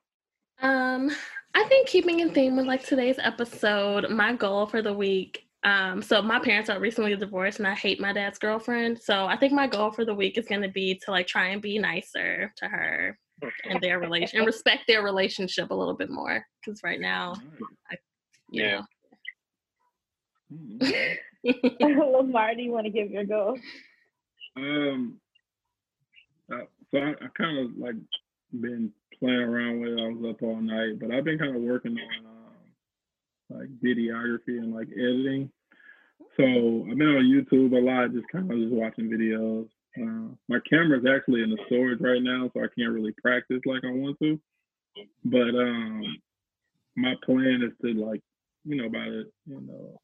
Um, I think keeping in theme with like today's episode, my goal for the week. Um, so my parents are recently divorced, and I hate my dad's girlfriend. So I think my goal for the week is going to be to like try and be nicer to her and their relation and respect their relationship a little bit more. Because right now, you Yeah. know, Mhm. Lamar, do you want to give your goal? Um, uh, so I, I kind of like been playing around with it. I was up all night, but I've been kind of working on um, like videography and like editing. So I've been on YouTube a lot, just kind of just watching videos. Uh, my camera's actually in the storage right now, so I can't really practice like I want to. But um, my plan is to like, you know, by the, you know,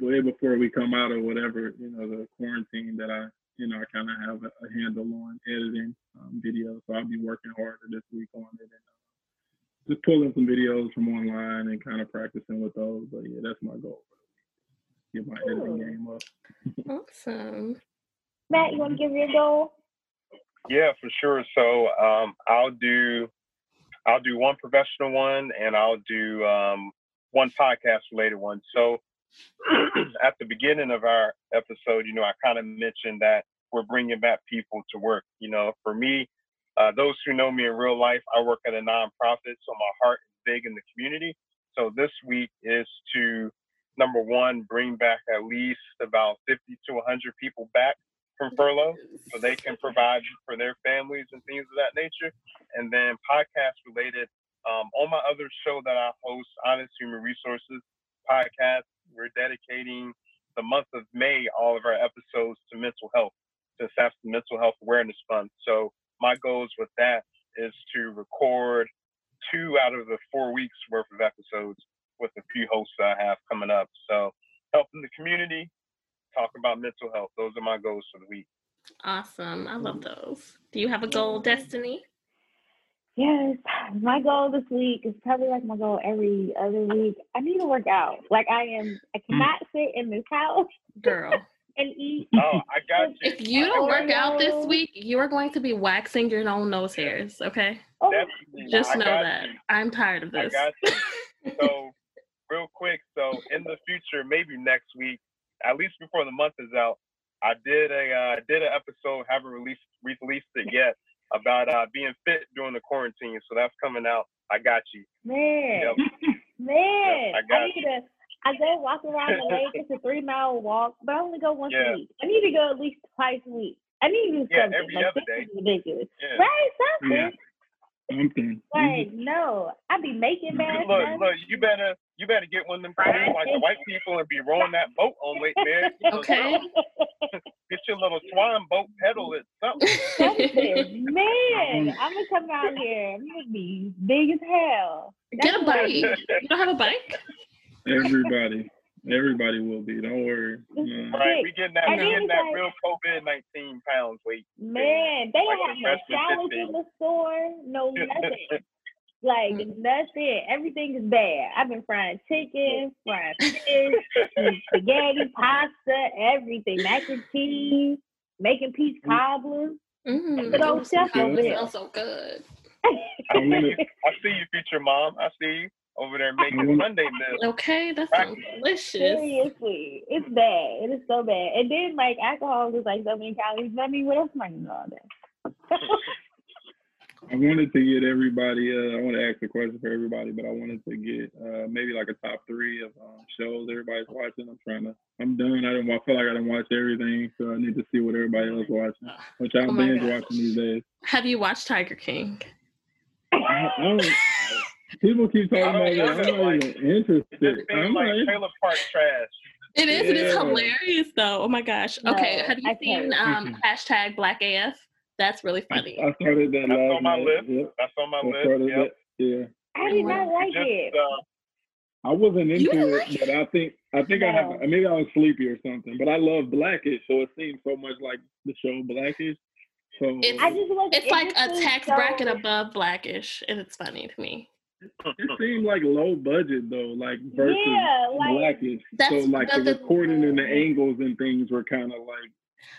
way before we come out or whatever, you know, the quarantine that I, you know, I kind of have a, a handle on editing um, videos. So I'll be working harder this week on it and uh, just pulling some videos from online and kind of practicing with those. But yeah, that's my goal. Get my editing game up. awesome. Matt, you want to give your goal? Yeah, for sure. So um, I'll do I'll do one professional one and I'll do um, one podcast related one. So at the beginning of our episode, you know, I kind of mentioned that we're bringing back people to work. You know, for me, uh, those who know me in real life, I work at a nonprofit, so my heart is big in the community. So this week is to number one, bring back at least about 50 to 100 people back from furlough so they can provide for their families and things of that nature. And then podcast related, um, on my other show that I host, Honest Human Resources podcast, we're dedicating the month of May, all of our episodes to mental health. to SAF's Mental Health Awareness Fund. So my goals with that is to record two out of the four weeks worth of episodes with a few hosts that I have coming up. So helping the community, talk about mental health. Those are my goals for the week. Awesome. I love those. Do you have a goal, Destini? Yes, my goal this week is probably like my goal every other week. I need to work out. Like I am, I cannot sit in this house Girl. and eat. Oh, I got you. If you don't work out this week, you are going to be waxing your own nose hairs, okay? Oh, Definitely. Just know that. you. I'm tired of this. So, real quick, so in the future, maybe next week, at least before the month is out, I did a uh, did an episode, haven't released released it yet, about uh, being fit during the quarantine. So that's coming out. I got you. man, Yep. man, I I, got need to. I go walk around the lake. It's a three mile walk, but I only go once Yeah. a week. I need to go at least twice a week. I need to do Yeah, something. every like, other day. is ridiculous. Yeah. Right? Something. Yeah. Something. Mm-hmm. Like, no. I be making mad Look, stuff. look, you better you better get one of them canoes like the white people and be rowing that boat on Lake Mary. Okay. Get your little swan boat, pedal it, something. Something. Man, mm-hmm. I'm gonna come out here. I'm gonna be big as hell. Get a That's what I bike. You don't have a bike? Everybody. Everybody will be. Don't worry. No. Right, we getting that, And we getting it's that like- real COVID nineteen pounds weight. Man, they Like don't have no the showers in the store, no nothing. Like Mm. nothing. Everything is bad. I've been frying chicken, frying fish, spaghetti, pasta, everything, mac and cheese, making peach cobbler. Mm, Good old chef some over cobbler smells so good. I I wanna- I see you, future mom. I see you over there making wanna- Monday meals. Okay, that sounds delicious. Seriously, it's bad. It is so bad. And then like alcohol is like so many calories. I mean, what else am I eating all day? I wanted to get everybody. Uh, I want to ask a question for everybody, but I wanted to get uh, maybe like a top three of um, shows everybody's watching. I'm trying to. I'm done. I don't. I feel like I don't watch everything, so I need to see what everybody else watching. Which I'm Oh binge gosh. watching these days. Have you watched Tiger King? I, I don't, people keep talking about it. I'm not like, even interested. It just seems I'm like not. trailer park trash. It is. It is hilarious, though. Oh my gosh. Okay. No, Have you I seen um, hashtag Black AF? That's really funny. I started that That's on my list. Yep. That's on my I list. Yep. that. Yeah. I did not like Just, it. uh, I wasn't into didn't it, but I think I think I have maybe I was sleepy or something. But I love Blackish, so it seems so much like the show Blackish. So It's- I just. It's like a seemed tax so- bracket above Blackish, and it's funny to me. It seemed like low budget though, like versus Yeah, like Blackish. so like the the- recording and the angles and things were kind of like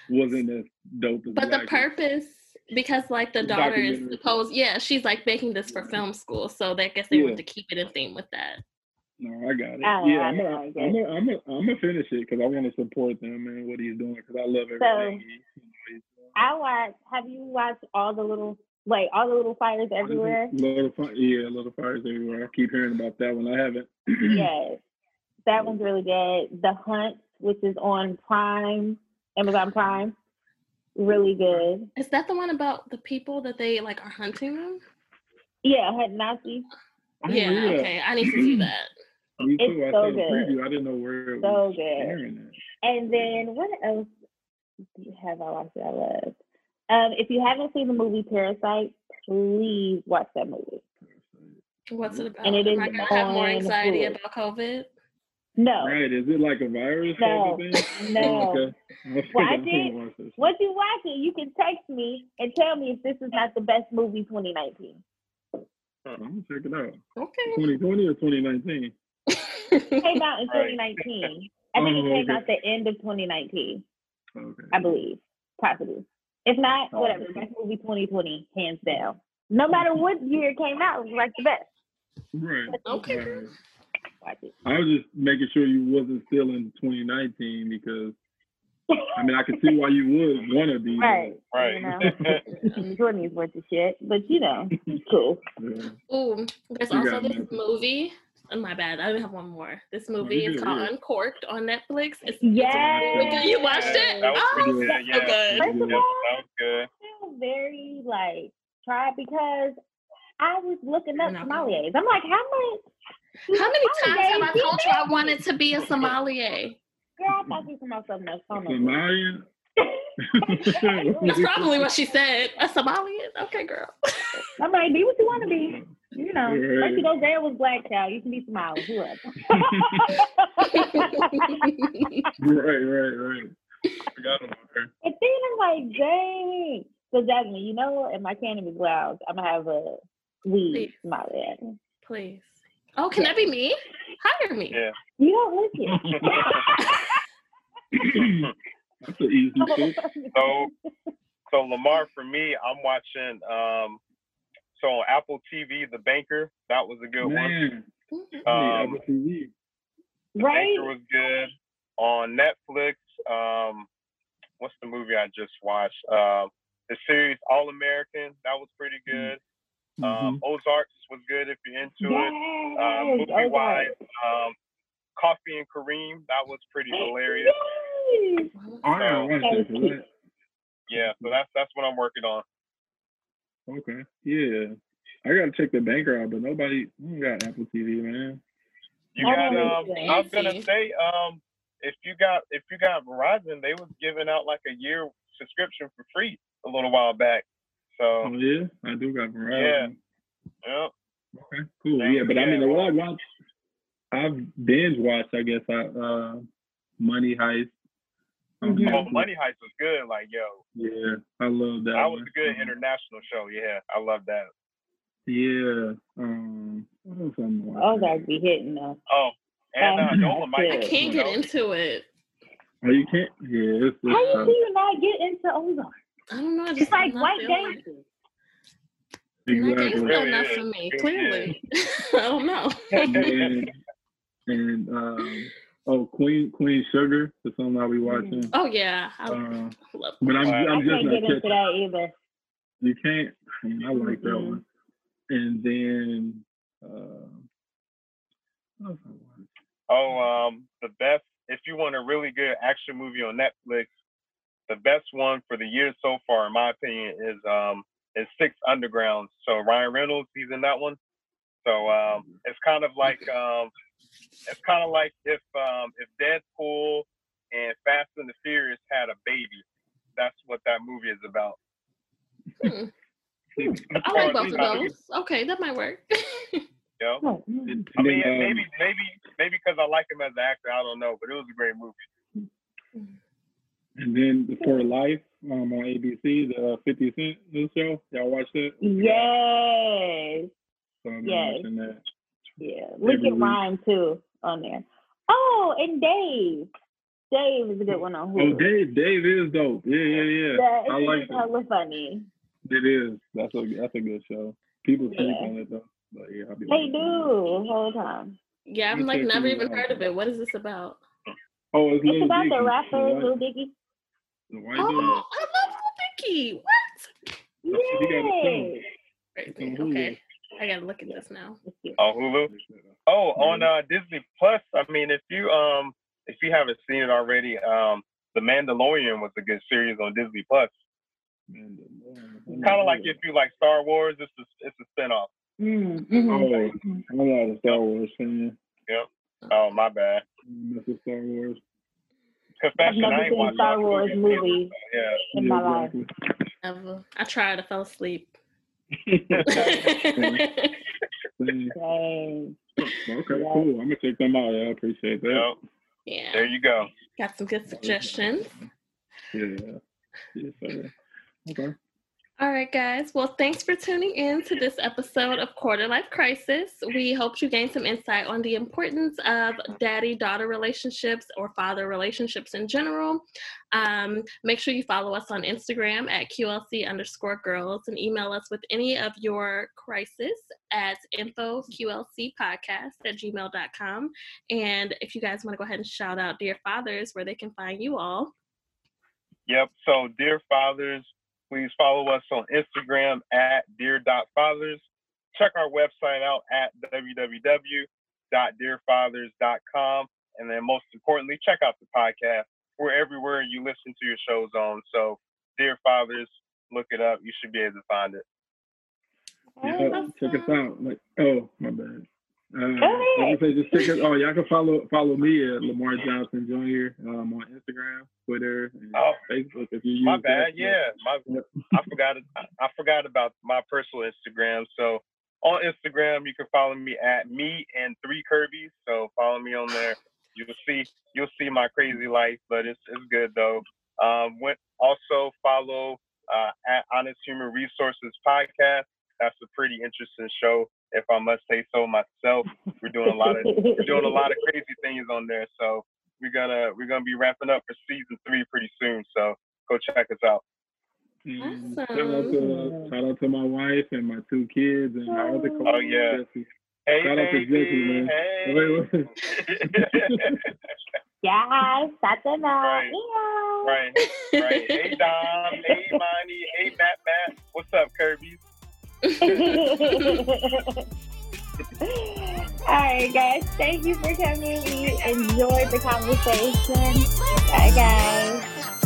wasn't as dope as But the purpose, because like the The daughter is documentary. supposed, yeah, she's like making this for film school, so they I guess they Yeah. want to keep it in theme with that. No, I got it. I- yeah, I I'm gonna, like I'm gonna, I'm gonna, I'm gonna finish it because I want to support them and what he's doing because I love everything. he, you know, he's doing. I watched. Have you watched all the little like all the little fires everywhere? Little fi- yeah, little fires everywhere. I keep hearing about that one. I haven't. yes, that one's really good. The Hunt, which is on Prime, Amazon Prime, really good. Is that the one about the people that they like are hunting them? Yeah, Hunt Nazi, Oh, yeah, okay, I need to see that. Me It's too. I so saw the good. preview. I didn't know where it so was good. airing at. And then what else have I watched that I love? Um, if you haven't seen the movie Parasite, please watch that movie. What's it about? And it Am I gonna have more anxiety Hulu. about COVID? No, Right? Is it like a virus? No, type of thing? no. Okay. Well, I did- watch this. Once you watch it, you can text me and tell me if this is not the best movie 2019. I'm gonna check it out. Okay. 2020 or 2019? It came out in 2019. I think Oh, it came okay. out the end of 2019, Okay. I believe, possibly. If not, Oh, whatever. okay. Best movie 2020, hands down. No matter what year it came out, it was like the best. Right. Okay. Right. I was just making sure you wasn't still in 2019 because I mean I could see why you would want to be. Right. Right. You know, in the 20s worth of shit, but you know, it's cool. yeah. Ooh, there's You also this me. movie. Oh, my bad. I only have one more. This movie is called. Uncorked on Netflix. It's, Yes. it's good. You watched it? That was oh, pretty so good. Yeah. good. First of all, that was good. feel very like tried because I was looking up You're sommeliers. I'm like, how much? How many times have I sommeliers told you I wanted to be a sommelier? Girl, I thought you were talking about something else. Hold on. Somalian. That's probably what she said. A Somalian? Okay, girl. I'm like, be what you want to be. You know, Right. like you go there was black child. You can be Somali. Whoever. right, right, right. Forgot about her. And then I'm like, dang. So Jasmyne, you know, if my candy was loud, I'm gonna have a weed Please. Somali. Please. Oh, can that be me? Hire me. Yeah. You don't listen. That's an easy fix. So, so Lamar, for me, I'm watching. Um, so on Apple TV, The Banker, that was a good one. Man, Mhm. I Um, need Apple TV. The right? Banker was good. On Netflix, um, what's the movie I just watched? Um, the series All American, that was pretty good. Um, Ozarks was good if you're into it. Uh, movie wise, um, Coffee and Kareem, that was pretty hilarious. Yes. Oh, I gotta watch that. for that. Yeah, so that's that's what I'm working on. Okay. Yeah. I gotta check the banker out, but nobody got Apple TV, man. You Oh, got um okay. I was gonna say, um if you got if you got Verizon, they was giving out like a year subscription for free a little while back. Oh So yeah, I do got Verizon. yeah. Okay, cool. Yeah, Yeah, but I mean, yeah. what I watch, I've binge watched. I guess I uh, Money Heist. Um, Mhm. Oh, Money Heist was good. Like, yo, Yeah, I love that. that was a good Um, international show. Yeah, I love that. Yeah. Um, what else I'm Oh, watching? that'd be hitting us. Oh, and uh, Um, Dolomite. I I can't get though. into it. Oh, you can't. Yeah, it's, How it's you do you not get into Ozark? I don't know. I just It's like white feeling gangsters. Not exactly. gangsta Really enough is. for me. It Clearly, I don't know. and and um, oh, Queen Queen Sugar. That's something I'll be watching. Oh yeah, I Uh, love. but I'm Wow. I I'm just can't not get into catching. that either. You can't. Man, I like that Mm-mm. one. And then uh, what else I watched? Oh, um, the best if you want a really good action movie on Netflix, the best one for the year so far, in my opinion, is um is Six Underground. So Ryan Reynolds, he's in that one. So um, it's kind of like um, it's kind of like if um, if Deadpool and Fast and the Furious had a baby. That's what that movie is about. Hmm. And I like both of those. Okay, that might work. You know? Oh, then, I mean, um, maybe maybe maybe because I like him as an actor, I don't know, but it was a great movie. and then For Life um, on ABC, the 50 Cent new show. Y'all watch that? Yes. So I'm Yes. Watching that. Yeah. Look Every at week. Ryan too on there. Oh, and Dave. Dave is a good one on Hulu. Oh, Hulu. Dave, Dave is dope. Yeah, yeah, yeah. That I is like it. hella funny. It is. That's a that's a good show. People sleep Yeah. on it though. But yeah, I'll be They do it. the whole time. yeah, I'm like never even heard of it. What is this about? Oh, it's, It's Lil about the rapper the Lil white, Dicky. the white Oh, I love Lil Dicky. What? He got a show. Yes. Crazy. on Hulu. Okay, I gotta look at this now. On Hulu. Oh, on uh, Disney Plus. I mean, if you um if you haven't seen it already, um, The Mandalorian was a good series on Disney Plus. Kind of like if you like Star Wars, it's a it's a spinoff. Mm, Oh. I'm not a Star Wars fan. Oh, my bad. That's a Star Wars. I've never I ain't seen watched Star Wars movie, movies Yeah. in my life. exactly. Never. I tried. I fell asleep. Dang. Dang. Okay, cool. I'm gonna check them out. Yeah, I appreciate that. Yeah, There you go. got some good suggestions. Yeah. Yes, sir. Okay. All right, guys. Well, thanks for tuning in to this episode of Quarter Life Crisis. We hope you gained some insight on the importance of daddy daughter relationships or father relationships in general. Um, make sure you follow us on Instagram at QLC underscore girls and email us with any of your crisis at infoqlcpodcast at gmail.com. And if you guys want to go ahead and shout out Dear Fathers, where they can find you all. Yep. So, dear fathers, please follow us on Instagram at dear.fathers. Check our website out at www.dearfathers.com. And then, most importantly, check out the podcast. We're everywhere you listen to your shows on. So, Dear Fathers, look it up. You should be able to find it. Yeah, check us out. Like, oh, my bad. Uh, like I say, just check it. Oh, y'all can follow follow me at Lamar Johnson Jr. Um, on Instagram, Twitter, and Oh, Facebook. If you use My that. Yeah, my Yep. I forgot. I forgot about my personal Instagram. So on Instagram, you can follow me at me and three Kirby's. So follow me on there. You'll see. You'll see my crazy life, but it's it's good though. Um, went also follow uh, at Honest Human Resources podcast. That's a pretty interesting show, if I must say so myself. We're doing a lot of we're doing a lot of crazy things on there. So we're gonna we're gonna be wrapping up for season three pretty soon. So go check us out. And Shout out to uh, shout out to my wife and my two kids and my other oh, co Oh, yeah. Jesse. Hey, Shout out to baby. Jesse, man. Hey. Wait, wait. yes, that's enough. Right. Yeah. right, right. Hey, Dom. Hey, Monty. Hey, Matt, Matt. What's up, Kirby? All right, guys. Thank you for coming. We enjoyed the conversation. Bye, guys.